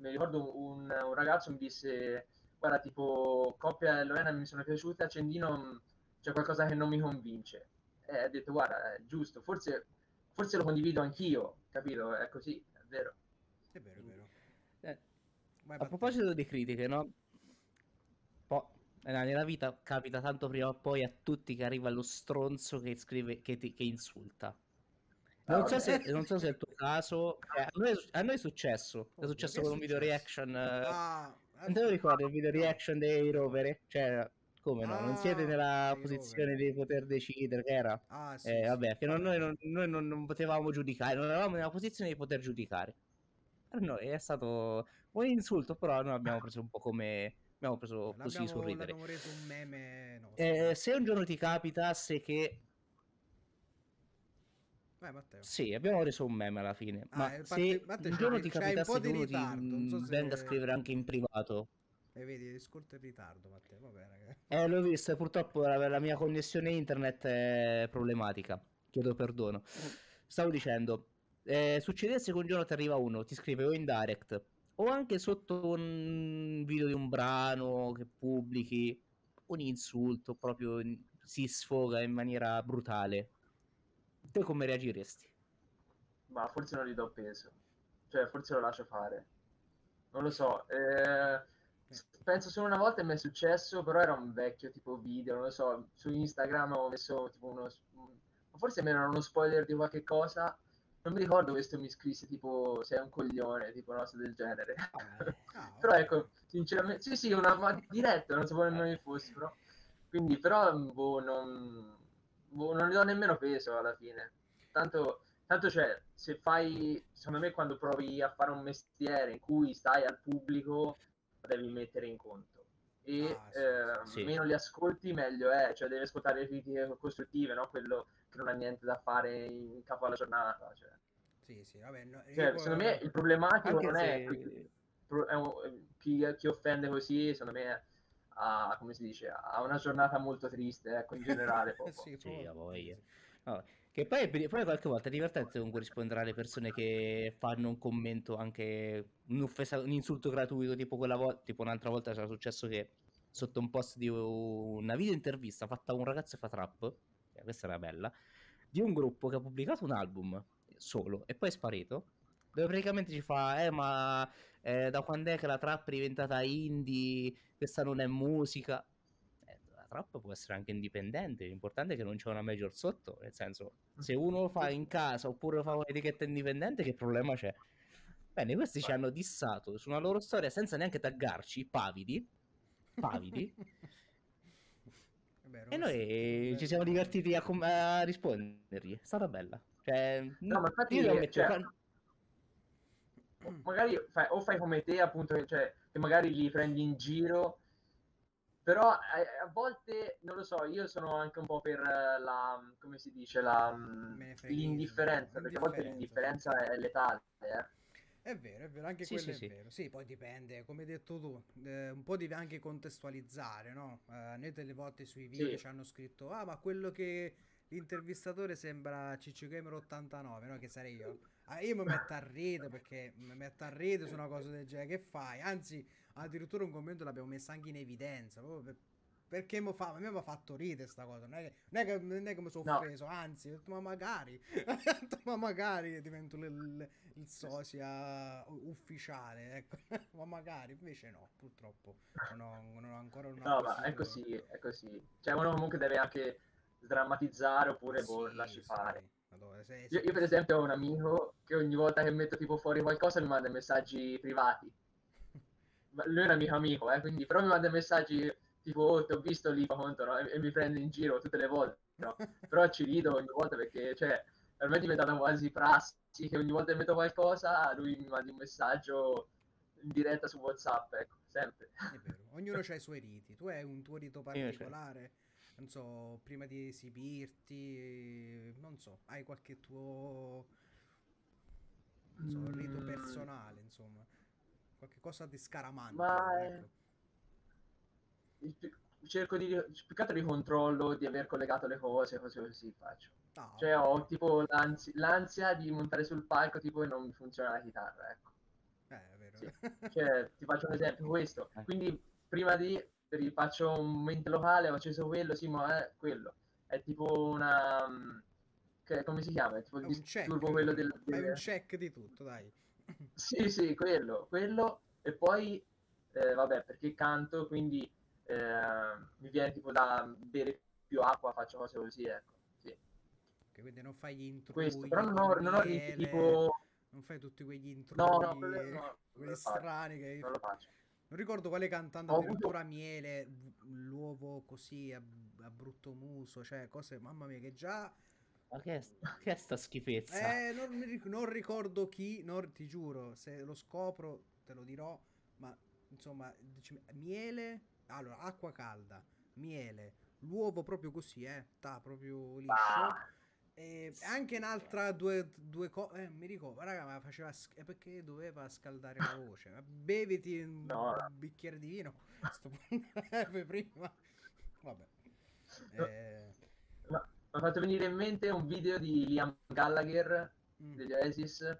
Mi ricordo un, un, ragazzo mi disse, guarda, tipo, Coppia e Lorena mi sono piaciute, Accendino mm, c'è qualcosa che non mi convince. E ha detto, guarda, è giusto, forse, forse lo condivido anch'io, capito? È così, è vero. È vero, è vero. Eh, a proposito di critiche, no? Po- eh, nella vita capita tanto prima o poi a tutti che arriva lo stronzo che scrive, che, ti, che insulta. Non, so se, *laughs* non, so se, è il tuo caso, eh, a, noi, a, noi, è successo. È successo con un video reaction. Ah, non te lo ricordi il video reaction dei rovere? Cioè, come no? Ah, non siete nella posizione di poter decidere, che era? Ah, sì, eh, vabbè, che non, noi, non, noi non, potevamo giudicare, non eravamo nella posizione di poter giudicare. Per noi è stato un insulto, però noi abbiamo preso un po' come... Abbiamo preso l'abbiamo, così sul ridere. reso un meme eh, se un giorno ti capitasse che... Vai, Matteo. Sì, abbiamo reso un meme alla fine. Ah, ma se Matteo, un giorno ti capitasse che uno ti so venga a scrivere anche in privato... E vedi, il discorso in ritardo, Matteo. Vabbè, ragazzi. Eh, l'ho visto, purtroppo la, la mia connessione internet è problematica. Chiedo perdono. Stavo dicendo, eh, succedesse che un giorno ti arriva uno, ti scrive o in direct o anche sotto un video di un brano che pubblichi un insulto, proprio si sfoga in maniera brutale. Te come reagiresti? Ma forse non gli do peso, cioè forse lo lascio fare. Non lo so. Eh, penso solo una volta mi è successo, però era un vecchio tipo video, non lo so, su Instagram ho messo tipo uno... Forse mi era uno spoiler di qualche cosa non mi ricordo questo mi scrisse tipo sei un coglione, tipo una cosa del genere. Ah, ah *laughs* però ecco, sinceramente, sì sì, una ma diretta, non sapevo nemmeno che fosse, però. Quindi, però, boh, non, boh, non ne do nemmeno peso alla fine. Tanto, tanto cioè, se fai, secondo me, quando provi a fare un mestiere in cui stai al pubblico, devi mettere in conto. E ah, sì, eh, sì. meno li ascolti, meglio è, cioè devi ascoltare le critiche costruttive, no? Quello che non ha niente da fare in capo alla giornata. Cioè. Sì, sì, vabbè, no, cioè, secondo me il problematico non è, è chi, chi, offende così, secondo me ha, come si dice, ha una giornata molto triste, ecco, in generale. *laughs* sì, sì, a voglia. No, che poi, poi, qualche volta è divertente comunque rispondere alle persone che fanno un commento anche un'offesa, un insulto gratuito, tipo quella volta, tipo un'altra volta c'era successo che sotto un post di una video intervista fatta a un ragazzo che fa trap questa era bella, di un gruppo che ha pubblicato un album solo e poi è sparito, dove praticamente ci fa, eh ma eh, da quando è che la trap è diventata indie, questa non è musica, eh, la trap può essere anche indipendente, l'importante è che non c'è una major sotto, nel senso, se uno lo fa in casa oppure lo fa con un'etichetta indipendente, che problema c'è? Bene, questi ci hanno dissato su una loro storia senza neanche taggarci, pavidi, pavidi, Vero, e noi ci siamo divertiti a, com- a, rispondergli. È stata bella. Cioè, no, ma infatti, io cioè, fan... *clears throat* magari fai, o fai come te, appunto, cioè, che magari li prendi in giro. Però a, a, volte, non lo so, io sono anche un po' per la, come si dice, la, l'indifferenza, perché a volte l'indifferenza è letale. Eh. È vero, è vero, anche sì, quello sì, è sì. vero. Sì, poi dipende, come hai detto tu, eh, un po' devi anche contestualizzare, no? Eh, noi delle volte sui video ci hanno scritto, ah, ma quello che l'intervistatore sembra Ciccio Gamer 89, no? Che sarei io. Ah, io mi metto a ridere perché mi metto a ridere su una cosa del genere, che fai? Anzi, addirittura un commento l'abbiamo messo anche in evidenza, proprio per, perché mi fa, a me mi ha fatto ridere sta cosa. Non è che, non è che, non è che mi sono No. offeso, anzi, ho detto, ma magari, detto, *laughs* ma magari divento il, il- sosia ufficiale, ecco. *laughs* ma magari, invece no, purtroppo non ho, non ho ancora una No, ma è così, è così. Cioè, uno comunque deve anche sdrammatizzare oppure boh, Sì, lasci sì. fare. Madonna, se- Io, io, per esempio ho un amico che ogni volta che metto tipo fuori qualcosa mi manda messaggi privati. *laughs* Ma Lui è un amico amico, eh, quindi però mi manda messaggi tipo oh, ti ho visto lì conto, no? e, e mi prende in giro tutte le volte. no? *laughs* Però ci rido ogni volta perché cioè, ormai è diventata quasi prassi che ogni volta che metto qualcosa lui mi manda un messaggio in diretta su WhatsApp, ecco, sempre. È vero, ognuno ha i suoi riti. Tu hai un tuo rito particolare? Non so, prima di esibirti, non so, hai qualche tuo non so, rito Mm. personale, insomma. Qualche cosa di scaramante. Ma, ecco. Il cerco di più che altro di controllo di aver collegato le cose, cose così faccio. Ah, Cioè ho tipo l'ansi- l'ansia di montare sul palco tipo e non funziona la chitarra, ecco. Eh, è vero. Sì. *laughs* Cioè, ti faccio un esempio, questo. Quindi prima di rifaccio un mente locale, ho acceso quello, sì, ma è quello. È tipo una... mm, Che, come si chiama? È tipo il disturbo quello del... Fai un check di tutto, dai. *laughs* Sì, sì, quello, quello. E poi, eh, vabbè, perché canto, quindi eh, mi viene tipo da bere più acqua, faccio cose così, ecco. Sì, Ok, quindi non fai gli intrugli questo. Però non ho, non ho tipo... non fai tutti quegli intrugli No, no, no, faccio, strani che non lo faccio. Non ricordo quale cantante addirittura miele, l'uovo così a, a brutto muso, cioè cose, mamma mia, che già... Ma che è, che è sta schifezza? Eh, non, mi non ricordo chi, non, ti giuro, se lo scopro te lo dirò, ma insomma, miele, allora, acqua calda, miele, l'uovo proprio così, eh, sta proprio liscio. Ah, E anche un'altra due, due cose, eh, mi ricordo, raga, ma faceva, sch- eh, perché doveva scaldare la voce, ma beviti un No, bicchiere di vino, *laughs* sto prima, vabbè. No. Eh, ma mi ha fatto venire in mente un video di Liam Gallagher mm, degli Oasis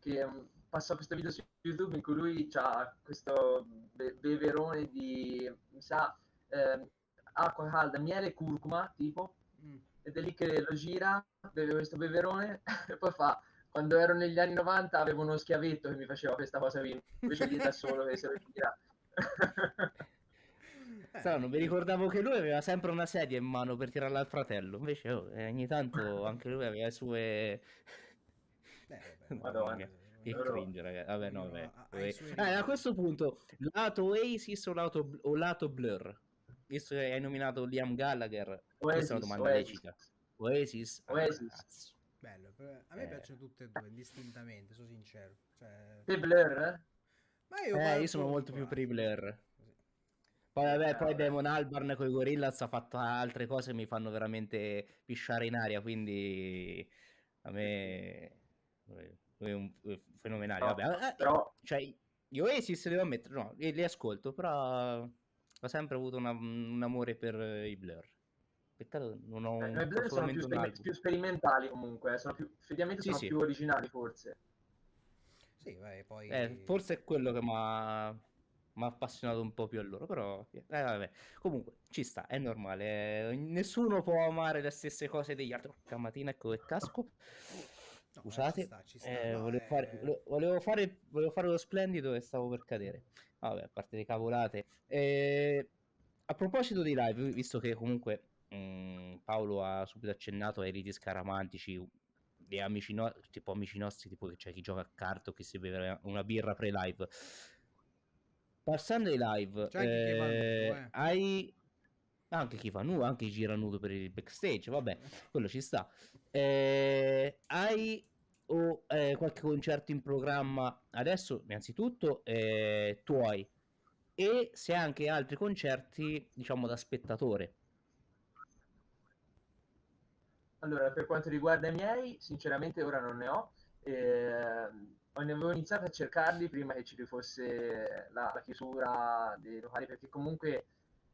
che um, passò questo video su YouTube in cui lui ha questo be- beverone di mi sa ehm, acqua calda, miele e curcuma tipo. Mm. Ed è lì che lo gira, beve questo beverone *laughs* e poi fa quando ero negli anni 90 avevo uno schiavetto che mi faceva questa cosa qui invece lì da solo che se lo gira Eh, *laughs* Strano, non mi ricordavo che lui aveva sempre una sedia in mano per tirarla al fratello. Invece oh, eh, ogni tanto anche lui aveva le sue. eh, vabbè, *laughs* Madonna. vabbè, Che Loro- cringe, ragazzi. Vabbè, no, vabbè. suoi Eh, a questo punto, lato Oasis o lato, o lato Blur? Visto che hai nominato Liam Gallagher, questa è una domanda Oasis. lecita. Oasis? Ah, Oasis. cazzo. Bello, a me Eh. piacciono tutte e due, indistintamente, sono sincero. Cioè, Te Blur? eh? ma io, Eh, io sono molto più per i Blur. Poi, vabbè, Eh, poi vabbè. Damon Albarn con i Gorillaz ha fatto altre cose che mi fanno veramente pisciare in aria, quindi a me è un fenomenale. No, Vabbè, eh, però cioè, gli Oasis devo ammettere, no, li, li ascolto, però ho sempre avuto una- un amore per i Blur. Peccato non ho eh, Blur sono più, un sperim- album. più sperimentali comunque, eh, sono più, effettivamente Sì, sono sì. più originali forse. Sì, vai, poi... Eh, forse è quello che mi ha mi ha appassionato un po' più a loro, però eh, vabbè. comunque ci sta, è normale. eh, nessuno può amare le stesse cose degli altri. Porca mattina, ecco che casco. No, Scusate, ci sta, ci sta, eh, no, volevo, eh, fare, volevo- volevo fare, volevo fare lo splendido e stavo per cadere. Vabbè, a parte le cavolate. Eh, a proposito di live, visto che comunque mh, Paolo ha subito accennato ai riti scaramantici, di amici, no- tipo amici nostri, tipo che c'è chi gioca a carte o chi si beve una birra pre-live. Passando ai live, C'è anche chi va eh, nudo, eh. hai anche chi fa nudo, anche chi gira nudo per il backstage, vabbè, quello ci sta. Eh, hai o eh, qualche concerto in programma adesso, innanzitutto, eh, tuoi, e se anche altri concerti, diciamo, da spettatore. Allora, per quanto riguarda i miei, sinceramente ora non ne ho. ne avevo iniziato a cercarli prima che ci fosse la, la chiusura dei locali, perché comunque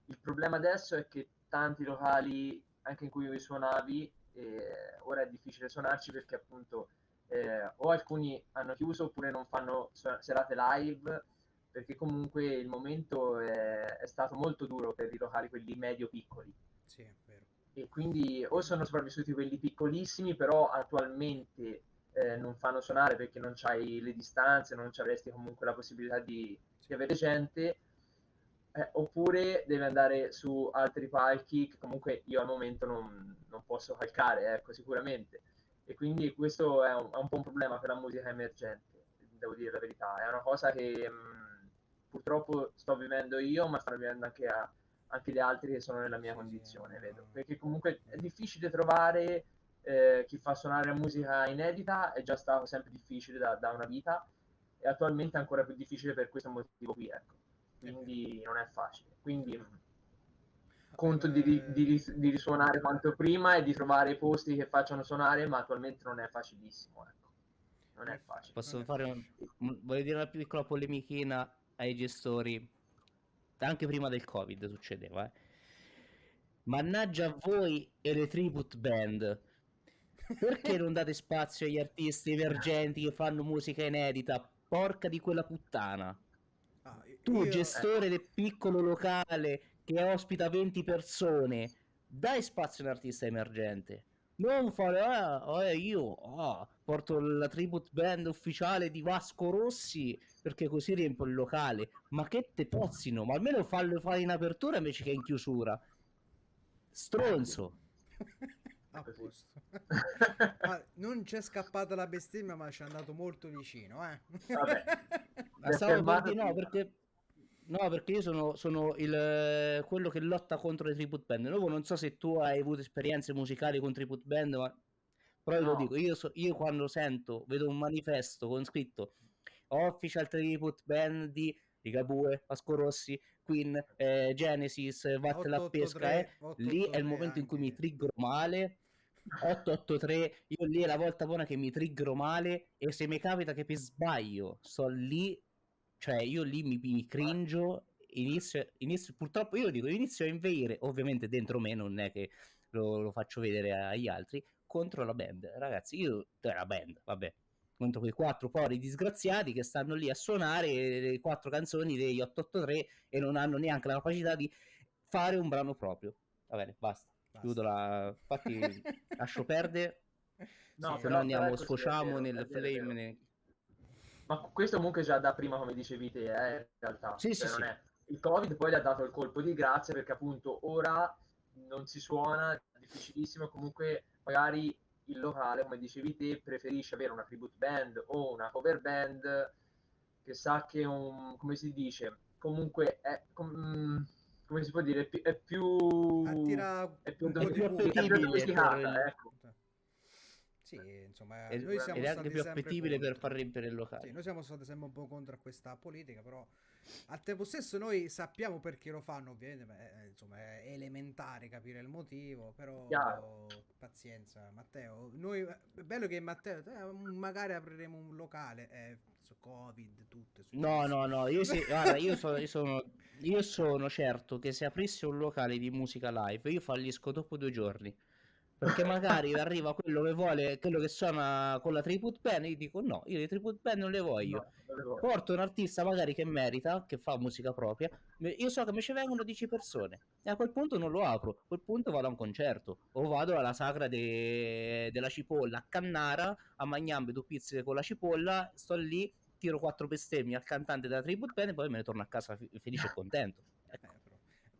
il problema adesso è che tanti locali, anche in cui suonavi, eh, ora è difficile suonarci perché appunto eh, o alcuni hanno chiuso oppure non fanno serate live perché comunque il momento è, è stato molto duro per i locali, quelli medio-piccoli. Sì, è vero. E quindi o sono sopravvissuti quelli piccolissimi, però attualmente eh, non fanno suonare perché non c'hai le distanze, non avresti comunque la possibilità di, di avere gente, eh, oppure devi andare su altri palchi che comunque io al momento non, non posso calcare, ecco, sicuramente. E quindi questo è un, è un, po' un problema per la musica emergente, devo dire la verità. È una cosa che mh, purtroppo sto vivendo io, ma stanno vivendo anche, a, anche gli altri che sono nella mia condizione, vedo. Perché comunque è difficile trovare eh, chi fa suonare musica inedita, è già stato sempre difficile da, da una vita, e attualmente è ancora più difficile per questo motivo qui, ecco. Quindi non è facile. Quindi conto di, di, di, risuonare quanto prima e di trovare posti che facciano suonare, ma attualmente non è facilissimo. Ecco. Non è facile. Posso fare un, voglio dire una piccola polemichina ai gestori. Anche prima del Covid succedeva, eh. Mannaggia a voi e le tribute band. Perché non date spazio agli artisti emergenti che fanno musica inedita? Porca di quella puttana. Ah, tu, gestore eh. del piccolo locale che ospita 20 persone, dai spazio a un artista emergente. Non fare, ah, eh, io ah, porto la tribute band ufficiale di Vasco Rossi perché così riempio il locale. Ma che te pozzino, ma almeno fallo fare in apertura invece che in chiusura. Stronzo. a posto. ah, non c'è scappata la bestemmia, ma ci è andato molto vicino. Eh? Vabbè. *laughs* Stavo per no, perché No, perché io sono, sono il, quello che lotta contro le tribute band. Nuovo non so se tu hai avuto esperienze musicali con tribute band, ma però no. lo dico, io, so, io, quando sento, vedo un manifesto con scritto Official Tribute Band di Ligabue, Vasco Rossi, Queen, eh, Genesis, Vatte la pesca, eh, lì è il momento in cui mi triggero male 883 io lì è la volta buona che mi triggero male e se mi capita che per sbaglio sto lì cioè, io lì mi, mi cringio, inizio, inizio, purtroppo io dico, inizio a inveire, ovviamente dentro me non è che lo, lo faccio vedere agli altri, contro la band. Ragazzi, io, cioè la band, vabbè, contro quei quattro poveri disgraziati che stanno lì a suonare le quattro canzoni degli 883 e non hanno neanche la capacità di fare un brano proprio. Va bene, basta. basta. Chiudo la... Infatti *laughs* lascio perdere. No, se no andiamo, sfociamo nel flame. Ma questo comunque già da prima, come dicevi te, eh, in realtà. Sì, cioè, sì, sì. È... Il Covid poi gli ha dato il colpo di grazia perché appunto ora non si suona, è difficilissimo, comunque magari il locale, come dicevi te, preferisce avere una tribute band o una cover band che sa che un, come si dice, comunque è, com, come si può dire, è più... Attira è più, è più appetibile, ecco. Sì, insomma, ed, noi siamo ed è anche più appetibile per far riempire il locale. Sì, noi siamo stati sempre un po' contro questa politica, però al tempo stesso noi sappiamo perché lo fanno, ovviamente, beh, insomma, è elementare capire il motivo, però Chiaro. pazienza, Matteo. Noi, è bello che Matteo, eh, magari apriremo un locale, eh, su Covid, tutto. No, no, no, io, sì, *laughs* guarda, io, sono, io, sono, io sono certo che se aprissi un locale di musica live, io fallisco dopo due giorni perché *laughs* magari arriva quello che vuole, quello che suona con la tribute band, io dico no, io le tribute band non le voglio. No, non le voglio. Porto un artista magari che merita, che fa musica propria, io so che mi ci vengono 10 persone e a quel punto non lo apro, a quel punto vado a un concerto o vado alla sagra de... della cipolla a Cannara, a Magnambe due pizze con la cipolla, sto lì, tiro quattro bestemmie al cantante della tribute band e poi me ne torno a casa felice e contento. Ecco.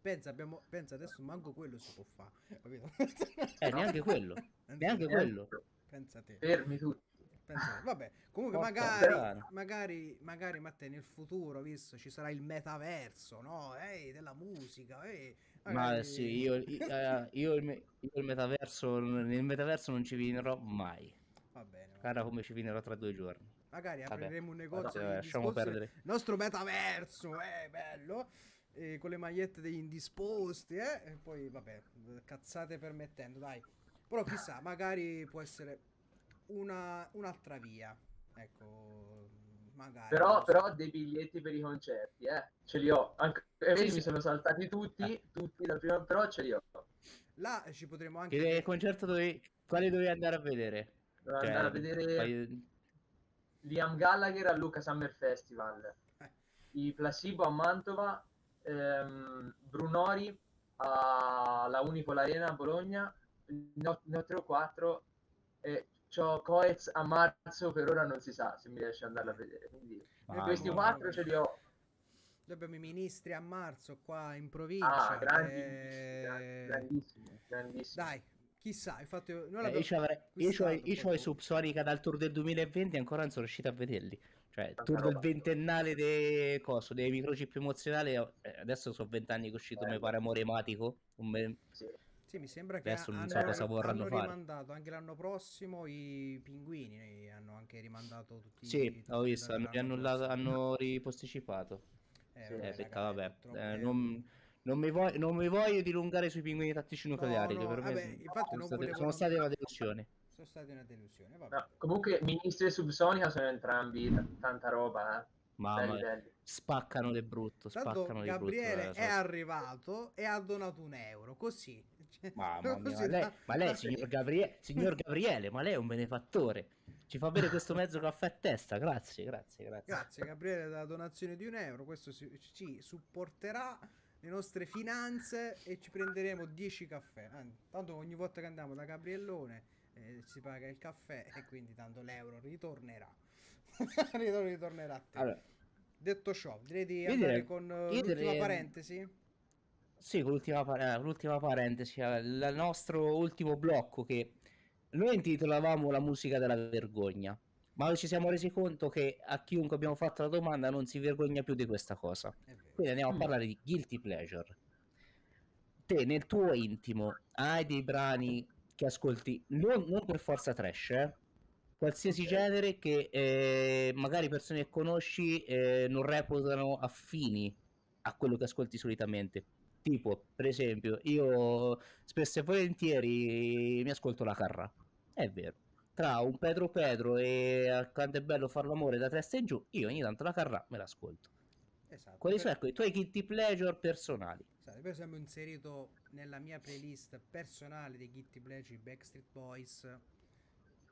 Eh, Pensa, abbiamo, pensa adesso manco quello si può fare, capito? Eh, neanche quello, *laughs* neanche quello. Pensa te. Fermi tutti. Pensa, vabbè, comunque magari, magari, magari Matteo nel futuro, visto, ci sarà il metaverso, no? Ehi, della musica, ehi. Magari... Ma sì, io, io, uh, *laughs* io, il, io, il, metaverso, nel metaverso non ci vinerò mai. Va bene. Cara come ci vinerò tra due giorni. Magari apriremo un negozio Vabbè, lasciamo perdere. Il nostro metaverso, è eh, bello eh, con le magliette degli indisposti, eh? E poi, vabbè, cazzate permettendo, dai. Però chissà, magari può essere una, un'altra via. Ecco, magari. Però, so. però dei biglietti per i concerti, eh? Ce li ho. Anche eh, sì, mi sono saltati tutti, eh. tutti dal primo, però ce li ho. Là ci potremo anche... Che concerto dovevi... Quali dovevi andare a vedere? Dovevo cioè, andare a vedere... Fai... Liam Gallagher al Luca Summer Festival. i Placebo a Mantova, ehm, Brunori alla Unipol Arena a Bologna, ne ho 3 o 4 e c'ho Coez a marzo, per ora non si sa se mi riesce ad andarla a vedere. Quindi ah, questi no, 4 ce li ho. Noi abbiamo i ministri a marzo qua in provincia. Ah, grandi, e... grandissimo, grandissimo. Dai, chissà, infatti eh, io, avrei, io, io ho i Subsonica dal tour del 2020 e ancora non sono riuscito a vederli. Cioè, il tour del ventennale de... coso, dei microchip emozionali, eh, adesso sono vent'anni che è uscito, eh, mi pare, Amore Ematico. Me... Sì. sì. mi sembra che adesso non so cosa vorranno hanno fare. rimandato anche l'anno prossimo i pinguini, hanno anche rimandato tutti Sì, tutti ho visto, hanno, annullato, hanno riposticipato. Eh, sì, eh, peccato, vabbè. Eh, non, non, mi voglio, non mi voglio dilungare sui pinguini tattici nucleari, no, no, che per vabbè, me sono, state, sono state una delusione sono stati una delusione. No, comunque, ministri e subsonica sono entrambi t- tanta roba. Eh. Mamma belli, spaccano le brutto. Spaccano di Gabriele brutto, è arrivato e ha donato un euro così. Cioè, Mamma *laughs* mia, ma lei, ma lei signor, Gabriele, signor Gabriele, ma lei è un benefattore. Ci fa bere questo mezzo caffè a testa. Grazie, grazie, grazie. Grazie Gabriele della donazione di un euro. Questo ci, ci supporterà le nostre finanze e ci prenderemo 10 caffè. Ah, tanto ogni volta che andiamo da Gabriellone eh, si paga il caffè e quindi tanto l'euro ritornerà. *laughs* ritornerà a te. Allora, Detto ciò, direi di andare direi, con uh, l'ultima direi... parentesi. Sì, con l'ultima, eh, l'ultima parentesi, eh, il nostro ultimo blocco che noi intitolavamo la musica della vergogna, ma ci siamo resi conto che a chiunque abbiamo fatto la domanda non si vergogna più di questa cosa. Quindi andiamo a mm. parlare di guilty pleasure. Te nel tuo intimo hai dei brani che ascolti non, non per forza trash, eh? qualsiasi genere che eh, magari persone che conosci eh, non reputano affini a quello che ascolti solitamente. Tipo, per esempio, io spesso e volentieri mi ascolto la carra. È vero. Tra un Pedro Pedro e quanto è bello fare l'amore da testa in giù, io ogni tanto la carra me l'ascolto. Esatto. Quali sono i tuoi guilty pleasure personali? Per esempio inserito nella mia playlist personale dei guilty pleasure Backstreet Boys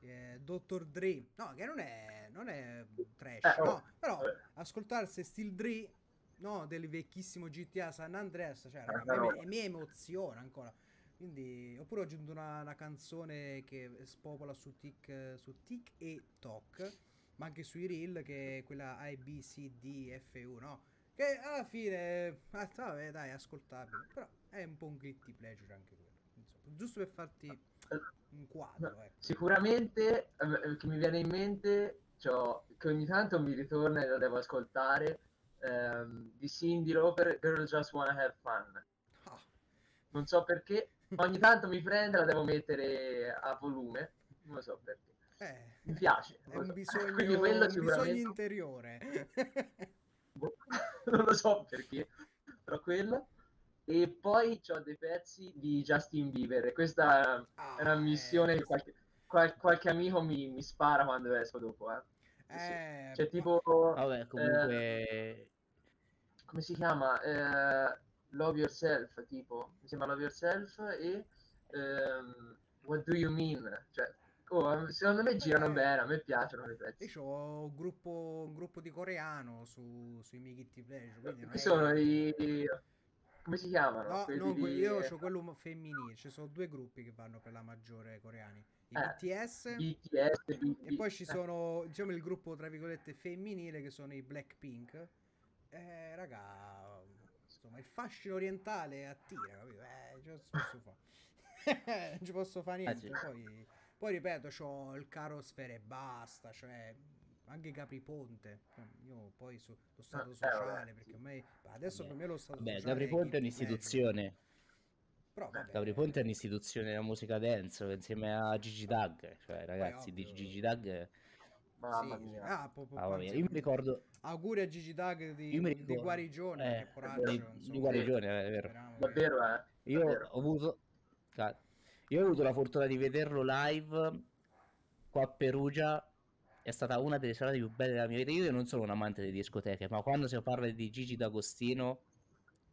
eh, Dr. Dre no che non è, non è trash eh, oh, no, però eh. ascoltarsi Steel Dre no, del vecchissimo GTA San Andreas cioè me, me, mi emoziona ancora quindi oppure ho aggiunto una, una canzone che spopola su Tic, su Tic e Toc ma anche sui reel che è quella ABCDFU no che alla fine ah, vabbè, dai ascoltabile però è un po' un guilty pleasure anche quello insomma, giusto per farti un quadro ecco. sicuramente eh, che mi viene in mente cioè, che ogni tanto mi ritorna e lo devo ascoltare ehm, di Cindy Roper Girl Just Wanna Have Fun oh. non so perché ogni tanto mi prende la devo mettere a volume non lo so perché eh, mi piace è un so. bisogno, *laughs* un bisogno interiore *laughs* *laughs* non lo so perché però quello e poi ho dei pezzi di Justin Bieber. Questa ah, è una missione eh, che qualche, qual, qualche amico mi, mi, spara quando esco dopo. Eh. Eh, C'è tipo. Vabbè, comunque. Eh, come si chiama? Eh, Love Yourself. Tipo, mi sembra Love Yourself e. Um, What do you mean? Cioè, oh, secondo me girano bene. A me piacciono i pezzi. Io ho un gruppo, un gruppo di coreano su, sui miei Guilty Pleasure. Che sono i come si chiamano? No, no di... io ho quello femminile, ci sono due gruppi che vanno per la maggiore coreani. I eh, BTS, BTS e poi ci sono, diciamo, il gruppo, tra virgolette, femminile che sono i Blackpink. Eh, raga, insomma, il fascino orientale attira, capito? Eh, non ci posso *laughs* fare eh, niente. Poi, poi ripeto, ho il caro sfere e basta, cioè anche Capri Ponte. Io poi su, lo stato ah, sociale, eh, perché ormai adesso per me lo stato Beh, sociale. Capri Ponte è un'istituzione. Però, vabbè, Capri Ponte è un'istituzione della musica dance insieme a Gigi Dag. Cioè, ragazzi, di Gigi Dag. Mamma sì, mia. Ah, po, po, ah, io mi ricordo. Auguri a Gigi Dag di, ricordo... di guarigione. Eh, coraggio, di, di, guarigione, è vero. Davvero, eh. Io Davvero. ho avuto. Io ho avuto la fortuna di vederlo live qua a Perugia è stata una delle serate più belle della mia vita. Io non sono un amante delle discoteche, ma quando si parla di Gigi D'Agostino,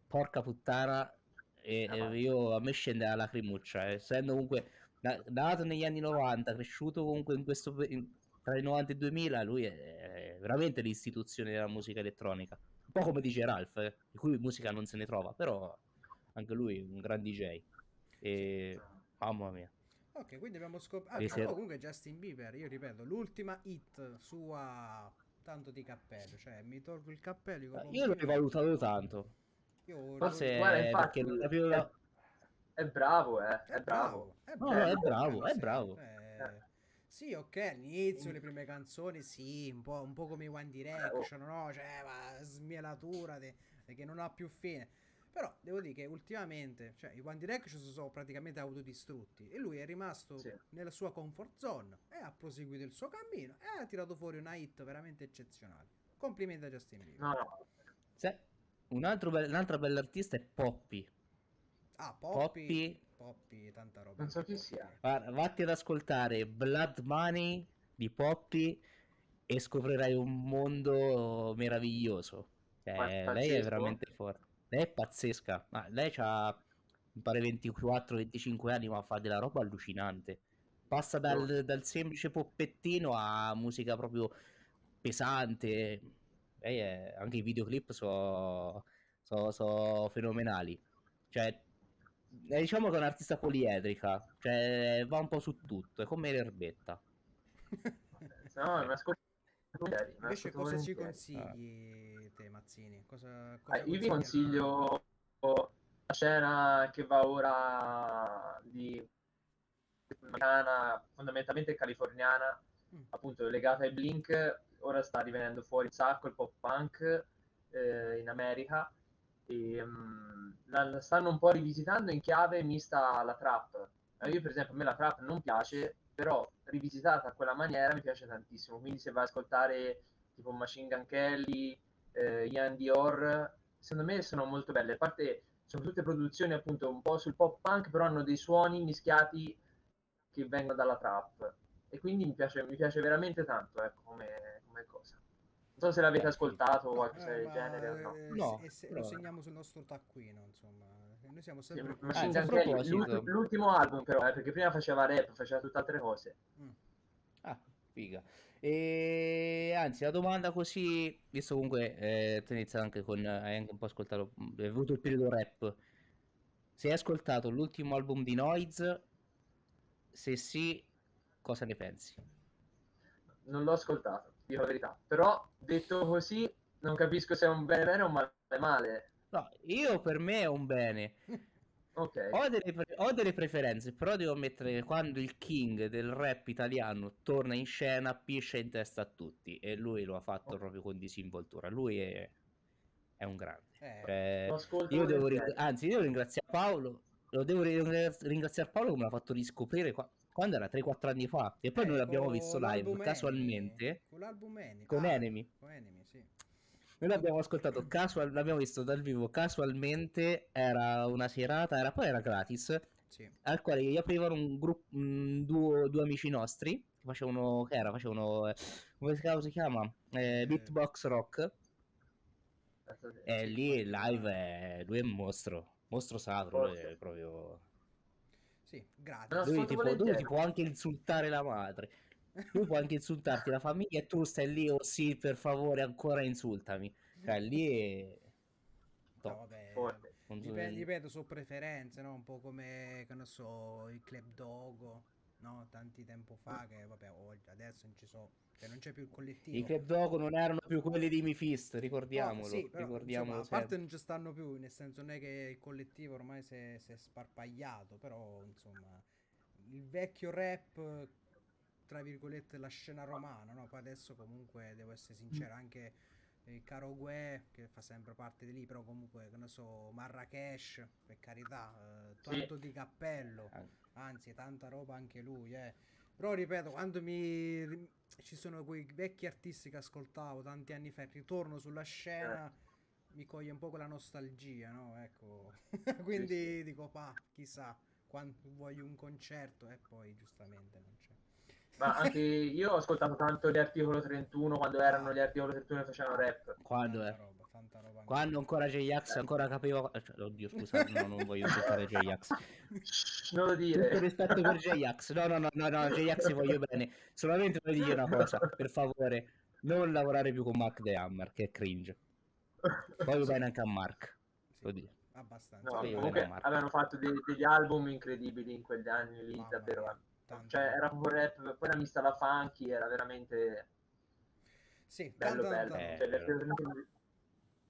porca puttana, e, no. io, a me scende la lacrimuccia. Eh. Essendo comunque nato negli anni 90, cresciuto comunque in questo, in, tra i 90 e i 2000, lui è, è veramente l'istituzione della musica elettronica. Un po' come dice Ralph, eh, di cui musica non se ne trova, però anche lui è un gran DJ. E... Mamma mia. Ok, quindi abbiamo scoperto... Ah, Sì, sì. comunque Justin Bieber, io ripeto, l'ultima hit sua tanto di cappello, cioè mi tolgo il cappello... dico, Io l'ho rivalutato tanto. Io Forse Guarda, è infatti, perché la più- è, bravo, eh, È è bravo. bravo, è No, bravo. no, è bravo, è sì, bravo. eh, sì, ok, all'inizio le prime canzoni, sì, un po', un po' come i One Direction, no? Cioè, ma smielatura de- de- che non ha più fine. Però devo dire che ultimamente, cioè, i One Direction si sono praticamente autodistrutti e lui è rimasto Sì. nella sua comfort zone e ha proseguito il suo cammino e ha tirato fuori una hit veramente eccezionale. Complimenti a Justin Bieber. No, no. Se- Un altro be- un'altra bella artista è Poppy. Ah, Poppy, Poppy, Poppy, tanta roba. Non so chi sia. va- vatti ad ascoltare Blood Money di Poppy e scoprirai un mondo meraviglioso. Cioè, è lei è veramente forte. Lei è pazzesca. Ma lei ha, mi pare, 24-25 anni, ma fa della roba allucinante. Passa dal, dal semplice poppettino a musica proprio pesante. Lei è- anche i videoclip sono fenomenali. Cioè, eh, diciamo che è un'artista poliedrica. Cioè, va un po' su tutto. È come l'erbetta. *laughs* No, volentieri, mi Invece cosa ci consigli te, Mazzini? Cosa, cosa io vi consigli? consiglio la scena che va ora di americana, fondamentalmente californiana, Mm. appunto legata ai Blink, ora sta rivenendo fuori un sacco il pop punk eh, in America e la, la stanno un po' rivisitando in chiave mista alla trap. Eh, Io per esempio a me la trap non piace, però rivisitata a quella maniera mi piace tantissimo. Quindi se vai ad ascoltare tipo Machine Gun Kelly, eh, Ian Dior, secondo me sono molto belle. A parte sono tutte produzioni appunto un po' sul pop punk, però hanno dei suoni mischiati che vengono dalla trap. E quindi mi piace, mi piace veramente tanto, ecco, come, come cosa. Non so se l'avete ascoltato o qualcosa eh, del genere o no. eh, No, se- se- però- lo segniamo sul nostro taccuino, insomma. Noi siamo Sì, sempre... Machine Anzi, a Gun Kelly, proposito- l'ult- l'ultimo album però, eh, perché prima faceva rap, faceva tutte altre cose. Mm. Figa. E anzi, la domanda così, visto comunque eh, tu hai iniziato anche con, hai anche un po' ascoltato, hai avuto il periodo rap, se hai ascoltato l'ultimo album di Noise, se sì, cosa ne pensi? Non l'ho ascoltato, dico la verità. Però, detto così, non capisco se è un bene bene o un male male. No, io per me è un bene. *laughs* Ok. Ho delle, pre- ho delle preferenze, però devo ammettere che quando il king del rap italiano torna in scena, piscia in testa a tutti. E lui lo ha fatto proprio con disinvoltura. Lui è, è un grande. Eh, ascolto io devo ring- anzi, io devo ringraziare Paolo. Lo devo ring- ringraziare Paolo che me l'ha fatto riscoprire qua- quando era 3-4 anni fa. E poi eh, noi l'abbiamo visto live casualmente. Enemy. Con l'album Enemy. Con Ah, Enemy. Con Enemy, sì. Noi l'abbiamo ascoltato casual, l'abbiamo visto dal vivo casualmente. Era una serata, era poi era gratis. sì. Al quale gli aprivano un gruppo, duo, due amici nostri. Che facevano, che era? Facevano, eh, come si chiama? Si chiama? Eh, Beatbox Rock. E lì live è, lui è un mostro, mostro sacro. lui è proprio. Sì, gratis. Lui, tipo, lui ti può anche insultare la madre. Lui può anche insultarti la famiglia e tu stai lì, oh sì, per favore, ancora insultami. Cioè, lì è... No, vabbè, Dipende, ripeto, su preferenze, no? Un po' come, che ne so, il Club Dogo, no? Tanti tempo fa, che vabbè, oggi, adesso non ci so, cioè non c'è più il collettivo. I Club Dogo non erano più quelli di Mifist, ricordiamolo. No, sì, però, ricordiamolo insomma, a parte non ci stanno più, nel senso non è che il collettivo ormai si è, si è sparpagliato, però insomma il vecchio rap, tra virgolette, la scena romana, no? Poi adesso comunque devo essere sincero, anche il Caro Gue, che fa sempre parte di lì, però comunque, che ne so, Marrakesh, per carità, eh, tanto di cappello, anzi tanta roba anche lui, eh. Però ripeto, quando mi ci sono quei vecchi artisti che ascoltavo tanti anni fa, ritorno sulla scena, mi coglie un po' quella nostalgia, no? Ecco. *laughs* Quindi dico, pa, chissà, quando voglio un concerto e poi giustamente non c'è. Ma anche io ho ascoltato tanto gli articolo 31 quando erano gli articolo 31 e facevano rap. Quando, eh? roba, tanta roba. Quando ancora J-Ax ancora capiva... cioè, oddio, scusa, no, non voglio insultare J-Ax. *laughs* Non lo Tutto dire. rispetto per J-Ax. No, no, no, no, no, J-Ax voglio bene. Solamente voglio dire una cosa, per favore. Non lavorare più con Mark The Hammer, che è cringe. Poi bene anche a Mark. Lo dico. Abbastanza. No, Sì, comunque avevano fatto dei- degli album incredibili in quegli anni lì, Mamma davvero. Tanto. Cioè, era proprio rap, poi era mista la funky, era veramente Sì, bello bello. Eh, Cioè, vero.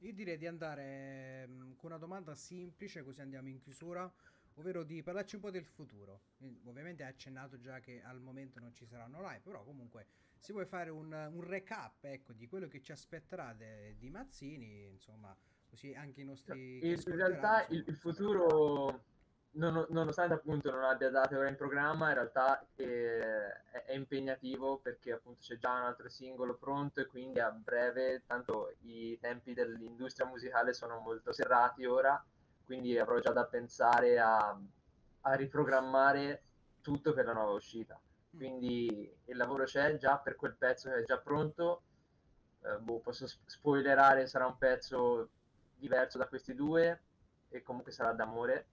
Io direi di andare mm, con una domanda semplice, così andiamo in chiusura, ovvero di parlarci un po' del futuro. Eh, Ovviamente hai accennato già che al momento non ci saranno live, però comunque se vuoi fare un, un recap ecco, di quello che ci aspetterà de- di Mazzini, insomma, così anche i nostri... In, realtà il, il futuro, non- nonostante appunto non abbia date ora in programma, in realtà eh, è, è impegnativo perché appunto c'è già un altro singolo pronto e quindi a breve, tanto i tempi dell'industria musicale sono molto serrati ora, quindi avrò già da pensare a, a riprogrammare tutto per la nuova uscita. Mm. Quindi il lavoro c'è già per quel pezzo che è già pronto. Eh, boh, posso sp- spoilerare, sarà un pezzo diverso da questi due e comunque sarà d'amore.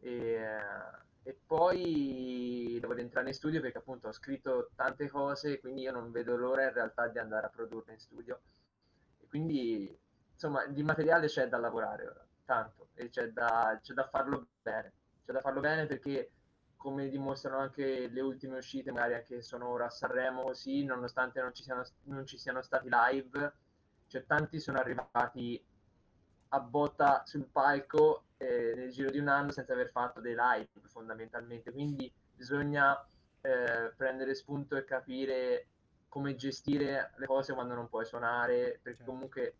E, eh, e poi devo entrare in studio perché appunto ho scritto tante cose, quindi io non vedo l'ora in realtà di andare a produrre in studio. E quindi insomma di materiale c'è da lavorare ora, tanto, e c'è da, c'è da farlo bene. C'è da farlo bene perché come dimostrano anche le ultime uscite, magari anche sono ora a Sanremo così, nonostante non ci siano, non ci siano stati live, cioè tanti sono arrivati a botta sul palco eh, nel giro di un anno senza aver fatto dei live fondamentalmente, quindi bisogna eh, prendere spunto e capire come gestire le cose quando non puoi suonare, perché Certo. comunque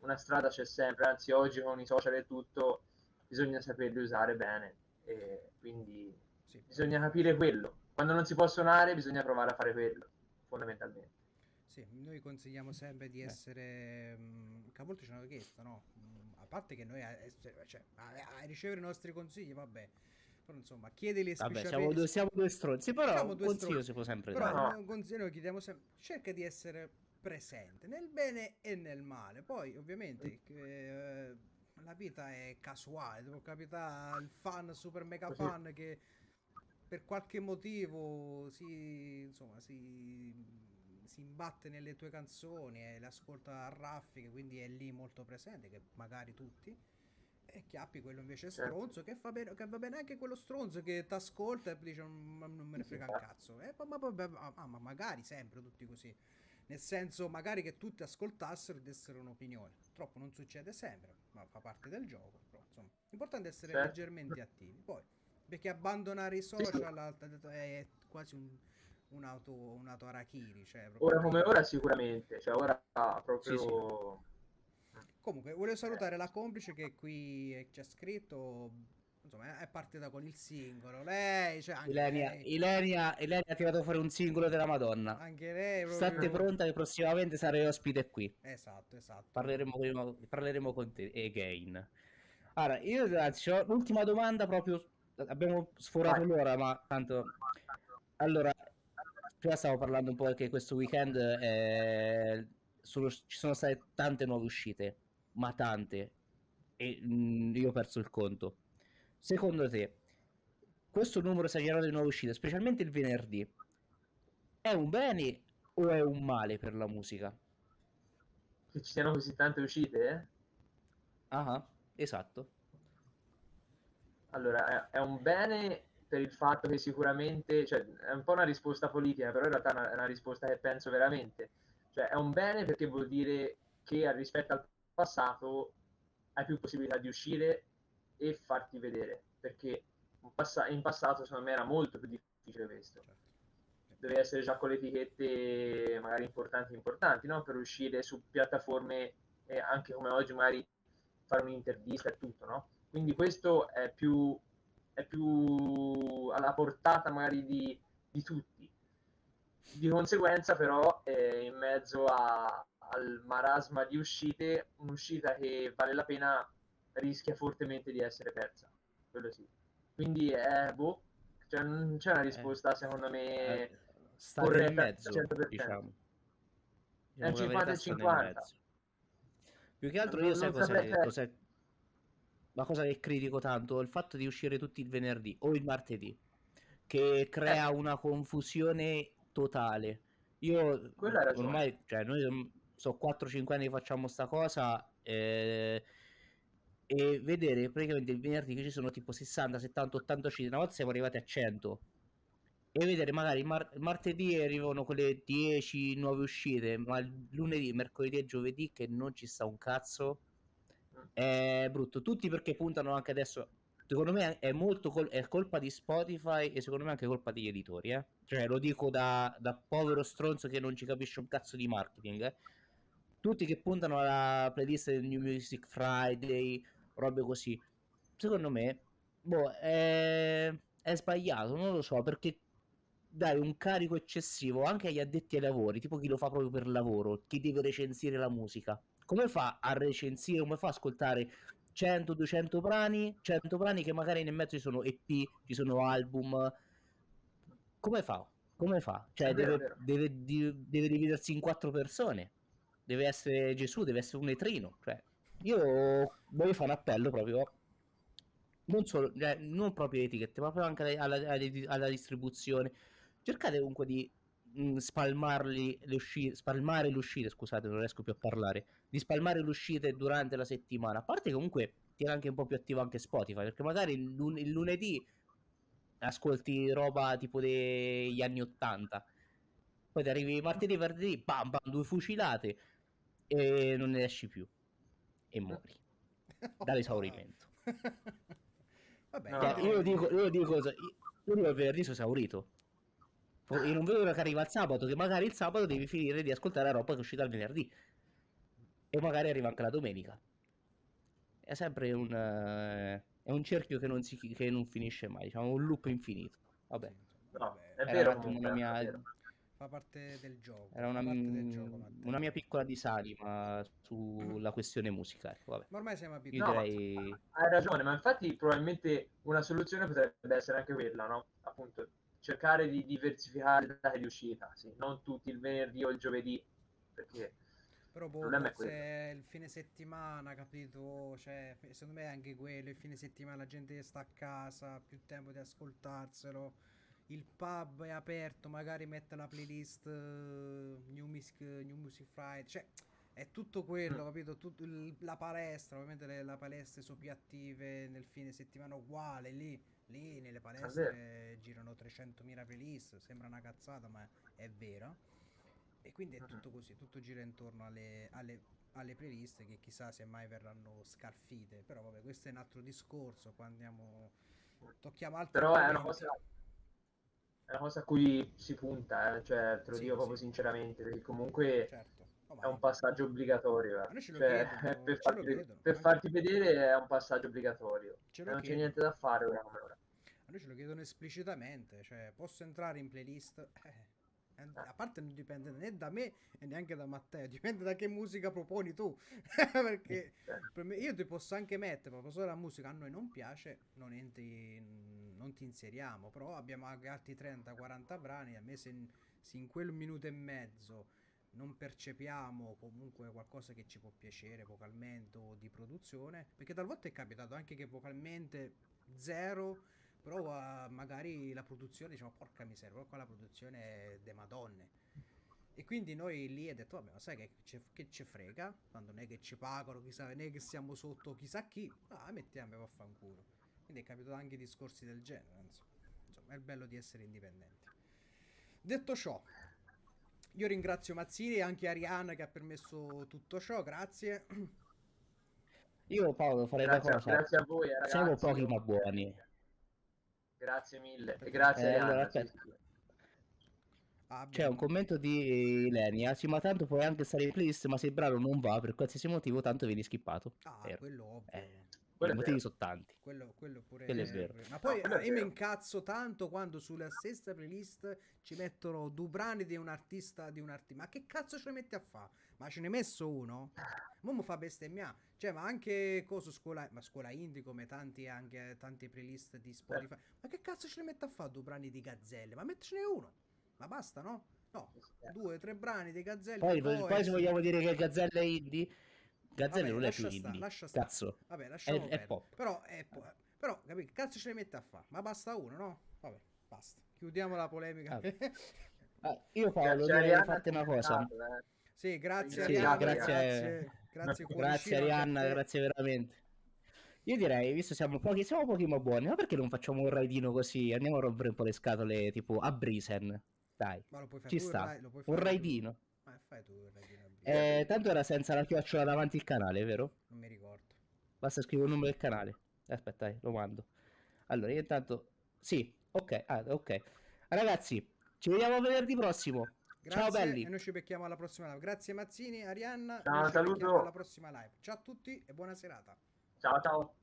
una strada c'è sempre, anzi oggi con i social e tutto bisogna saperli usare bene, e quindi Sì. bisogna capire quello. Quando non si può suonare bisogna provare a fare quello, fondamentalmente. Sì, noi consigliamo sempre di essere. mm, che a volte ci hanno chiesto, no? A parte che noi a, essere- cioè, a, a ricevere i nostri consigli, vabbè. Però insomma, chiedili Vabbè, specialmente- siamo due, siamo due stronzi, però Siamo un consiglio stronzi. si può sempre Però dare. Noi un consiglio noi chiediamo sempre, cerca di essere presente nel bene e nel male. Poi, ovviamente, eh, la vita è casuale, può capitare il fan, super mega fan che per qualche motivo si, insomma, si, si imbatte nelle tue canzoni e le ascolta a raffiche, quindi è lì molto presente, che magari tutti. E chiappi quello invece Certo. stronzo, che, fa bene, che va bene anche quello stronzo che ti ascolta e dice "Ma non me ne frega un cazzo. Eh, ma, ma- ma- ma- ah, ma magari sempre tutti così. Nel senso, magari che tutti ascoltassero e dessero un'opinione. Purtroppo non succede sempre, ma fa parte del gioco. Però, insomma, l'importante è essere Certo. leggermente attivi. Poi, perché abbandonare i social alt- è quasi un, un auto, un auto harakiri. Cioè, proprio Ora come ora sicuramente, cioè ora proprio... Sì, sì. Comunque, volevo salutare la complice che qui ci ha scritto. Insomma, è partita con il singolo. Lei, cioè anche Ilenia, lei, Ilenia, Ilenia ha tirato fuori un singolo della Madonna. anche lei State proprio- pronta che prossimamente sarai ospite qui. Esatto, esatto. Parleremo, con- parleremo con te again. Allora, io ragazzi, ho l'ultima domanda proprio. Abbiamo sforato Vai. l'ora, ma tanto. Allora, prima stavo parlando un po' che questo weekend eh, sono- ci sono state tante nuove uscite, ma tante. E mm, io ho perso il conto. Secondo te, questo numero esagerato di nuove uscite, specialmente il venerdì, è un bene o è un male per la musica? Che ci siano così tante uscite, eh? Ah, esatto. Allora, è un bene per il fatto che sicuramente, cioè, è un po' una risposta politica, però in realtà è una, una risposta che penso veramente. Cioè, è un bene perché vuol dire che rispetto al passato hai più possibilità di uscire e farti vedere, perché in, passa- in passato secondo me era molto più difficile questo. Certo. Devi essere già con le etichette magari importanti importanti, no? Per uscire su piattaforme eh, anche come oggi magari fare un'intervista e tutto, no? Quindi questo è più, è più alla portata magari di, di tutti. Di conseguenza però eh, in mezzo a- al marasma di uscite, un'uscita che vale la pena rischia fortemente di essere persa. Quello sì. Quindi è boh, cioè, non c'è una risposta secondo me Eh, corretta mezzo, 100%. diciamo. È Diciamo la 50 verità, e state in 50. mezzo. Più che altro io sai non saprei- cioè cos'è- la cosa che critico tanto è il fatto di uscire tutti il venerdì o il martedì, che crea Eh. una confusione totale. Io ormai, cioè, noi orm- so 4-5 anni che facciamo sta cosa eh, e vedere praticamente il venerdì che ci sono tipo 60, 70, 80 uscite, una volta siamo arrivati a 100 e vedere magari mar- martedì arrivano quelle 10 nuove uscite, ma lunedì, mercoledì e giovedì che non ci sta un cazzo è brutto. Tutti perché puntano anche adesso. Secondo me è molto col- è colpa di Spotify e secondo me anche colpa degli editori. Eh? Cioè, lo dico da, da povero stronzo che non ci capisce un cazzo di marketing. Eh? Tutti che puntano alla playlist del New Music Friday, robe così. Secondo me, boh, è, è sbagliato. Non lo so perché dare un carico eccessivo anche agli addetti ai lavori, tipo chi lo fa proprio per lavoro, chi deve recensire la musica. Come fa a recensire, come fa a ascoltare 100-200 brani, 100 brani che magari nel mezzo ci sono EP, ci sono album. Come fa? Come fa? Cioè, deve, deve, deve, dividersi in quattro persone. Deve essere Gesù, deve essere un etrino. Cioè, io voglio fare un appello proprio. Non solo, cioè, non proprio etichette, ma proprio anche alla, alla, alla distribuzione cercate comunque di mh, mm, spalmarli le uscite, spalmare le uscite, scusate, non riesco più a parlare, di spalmare le uscite durante la settimana. A parte comunque tiene anche un po' più attivo anche Spotify, perché magari il, lun- il lunedì ascolti roba tipo degli anni 80. Poi ti arrivi martedì, venerdì, bam bam, due fucilate e non ne esci più. E muori. *laughs* Dall'esaurimento. Vabbè, cioè, io, dico, io dico cosa, io, io dico il venerdì sono esaurito io non vedo l'ora che arriva il sabato, che magari il sabato devi finire di ascoltare la roba che è uscita il venerdì. E magari arriva anche la domenica. È sempre un, uh, è un cerchio che non, si, che non finisce mai, diciamo un loop infinito. Vabbè. No, è vero, una mia... Fa parte del gioco. Era una, del gioco, una mia piccola disanima sulla questione musica. Ecco, vabbè. Ma ormai siamo abituati. No, direi... Hai ragione, ma infatti probabilmente una soluzione potrebbe essere anche quella, no? Appunto, cercare di diversificare le date di uscita, sì. non tutti il venerdì o il giovedì, perché però boh, forse il fine settimana, capito? Cioè, secondo me è anche quello, il fine settimana la gente sta a casa, più tempo di ascoltarselo. Il pub è aperto, magari mette la playlist uh, New, Music, New Music Friday, cioè è tutto quello, mm. capito? Tut- la palestra, ovviamente le, la palestra sono più attive nel fine settimana uguale lì Lì nelle palestre girano 300.000 playlist, sembra una cazzata, ma è vero. E quindi è tutto così, tutto gira intorno alle, alle, alle playlist che chissà se mai verranno scalfite. Però vabbè, questo è un altro discorso, qua andiamo... Tocchiamo altri Però è una, cosa, è una cosa a cui si punta, eh? cioè te lo sì, dico sì. proprio sinceramente, perché comunque... Certo. Oh, è un passaggio obbligatorio. Eh. Cioè, chiedono, per, farti, per farti, vedere è un passaggio obbligatorio. non c'è niente da fare ora come ora. A noi ce lo chiedono esplicitamente, cioè posso entrare in playlist? Eh, a parte non dipende né da me e neanche da Matteo, dipende da che musica proponi tu. *laughs* Perché me, io ti posso anche mettere, proprio se la musica a noi non piace, non, entri, non ti inseriamo, però abbiamo altri 30-40 brani, a me se, se in quel minuto e mezzo non percepiamo comunque qualcosa che ci può piacere vocalmente o di produzione, perché talvolta è capitato anche che vocalmente zero però uh, magari la produzione diciamo porca miseria, qua la produzione è de madonne. E quindi noi lì abbiamo detto, vabbè, ma sai che, ci frega? Quando non è che ci pagano, chissà, non è che siamo sotto chissà chi, ah, mettiamo a fanculo. Quindi è capitato anche discorsi del genere, insomma. insomma, è il bello di essere indipendenti. Detto ciò, io ringrazio Mazzini e anche Arianna che ha permesso tutto ciò, grazie. Io Paolo farei grazie, una cosa. Grazie a voi, ragazzi. Siamo pochi ma buoni. Grazie mille. E grazie eh, allora, sì, sì. Ah, C'è un commento di Lenia. Sì, ma tanto puoi anche stare in playlist, ma se il brano non va per qualsiasi motivo, tanto vieni skippato. Ah, Vero. quello ovvio. Eh, I motivi sono tanti. Quello, quello pure quello è vero. Ma poi no, io mi incazzo tanto quando sulla stessa playlist ci mettono due brani di un artista di un artista. Ma che cazzo ce ne metti a fare? Ma ce ne hai messo uno? Mo mi fa bestemmiare. Cioè, ma anche cosa scuola, ma scuola indie come tanti anche tanti playlist di Spotify. Eh. Ma che cazzo ce ne mette a fare due brani di gazzelle? Ma mettecene uno. Ma basta, no? No, due, tre brani di gazzelle. Poi, poi, poi se vogliamo dire che gazzelle è indie, gazzelle non è più sta, indie. Lascia stare. Cazzo. Vabbè, lasciamo è, è pop. Però è pop. Però, capito, cazzo ce ne mette a fare? Ma basta uno, no? Vabbè, basta. Chiudiamo la polemica. *laughs* Ah. Io Paolo, devo farti una cosa. Eh. Sì, grazie Sì, Arianna, grazie- grazie, grazie, Grazie Arianna, grazie veramente. Io direi, visto siamo pochi, siamo pochi ma buoni, ma perché non facciamo un raidino così? Andiamo a rompere un po' le scatole, tipo a Brisen. Dai, Ma lo puoi fare ci tu sta. lo puoi Un fare tu. raidino. Ma fai tu il raidino. Eh, tanto era senza la chiocciola davanti il canale, vero? Non mi ricordo. Basta scrivere il numero del canale. Aspetta, dai, lo mando. Allora, io intanto... Sì, ok, ah, ok. Ragazzi, ci vediamo venerdì prossimo. Ciao, Grazie belli. e noi ci becchiamo alla prossima live. Grazie Mazzini, Arianna. Ciao, saluto. alla prossima live. Ciao a tutti e buona serata. Ciao ciao.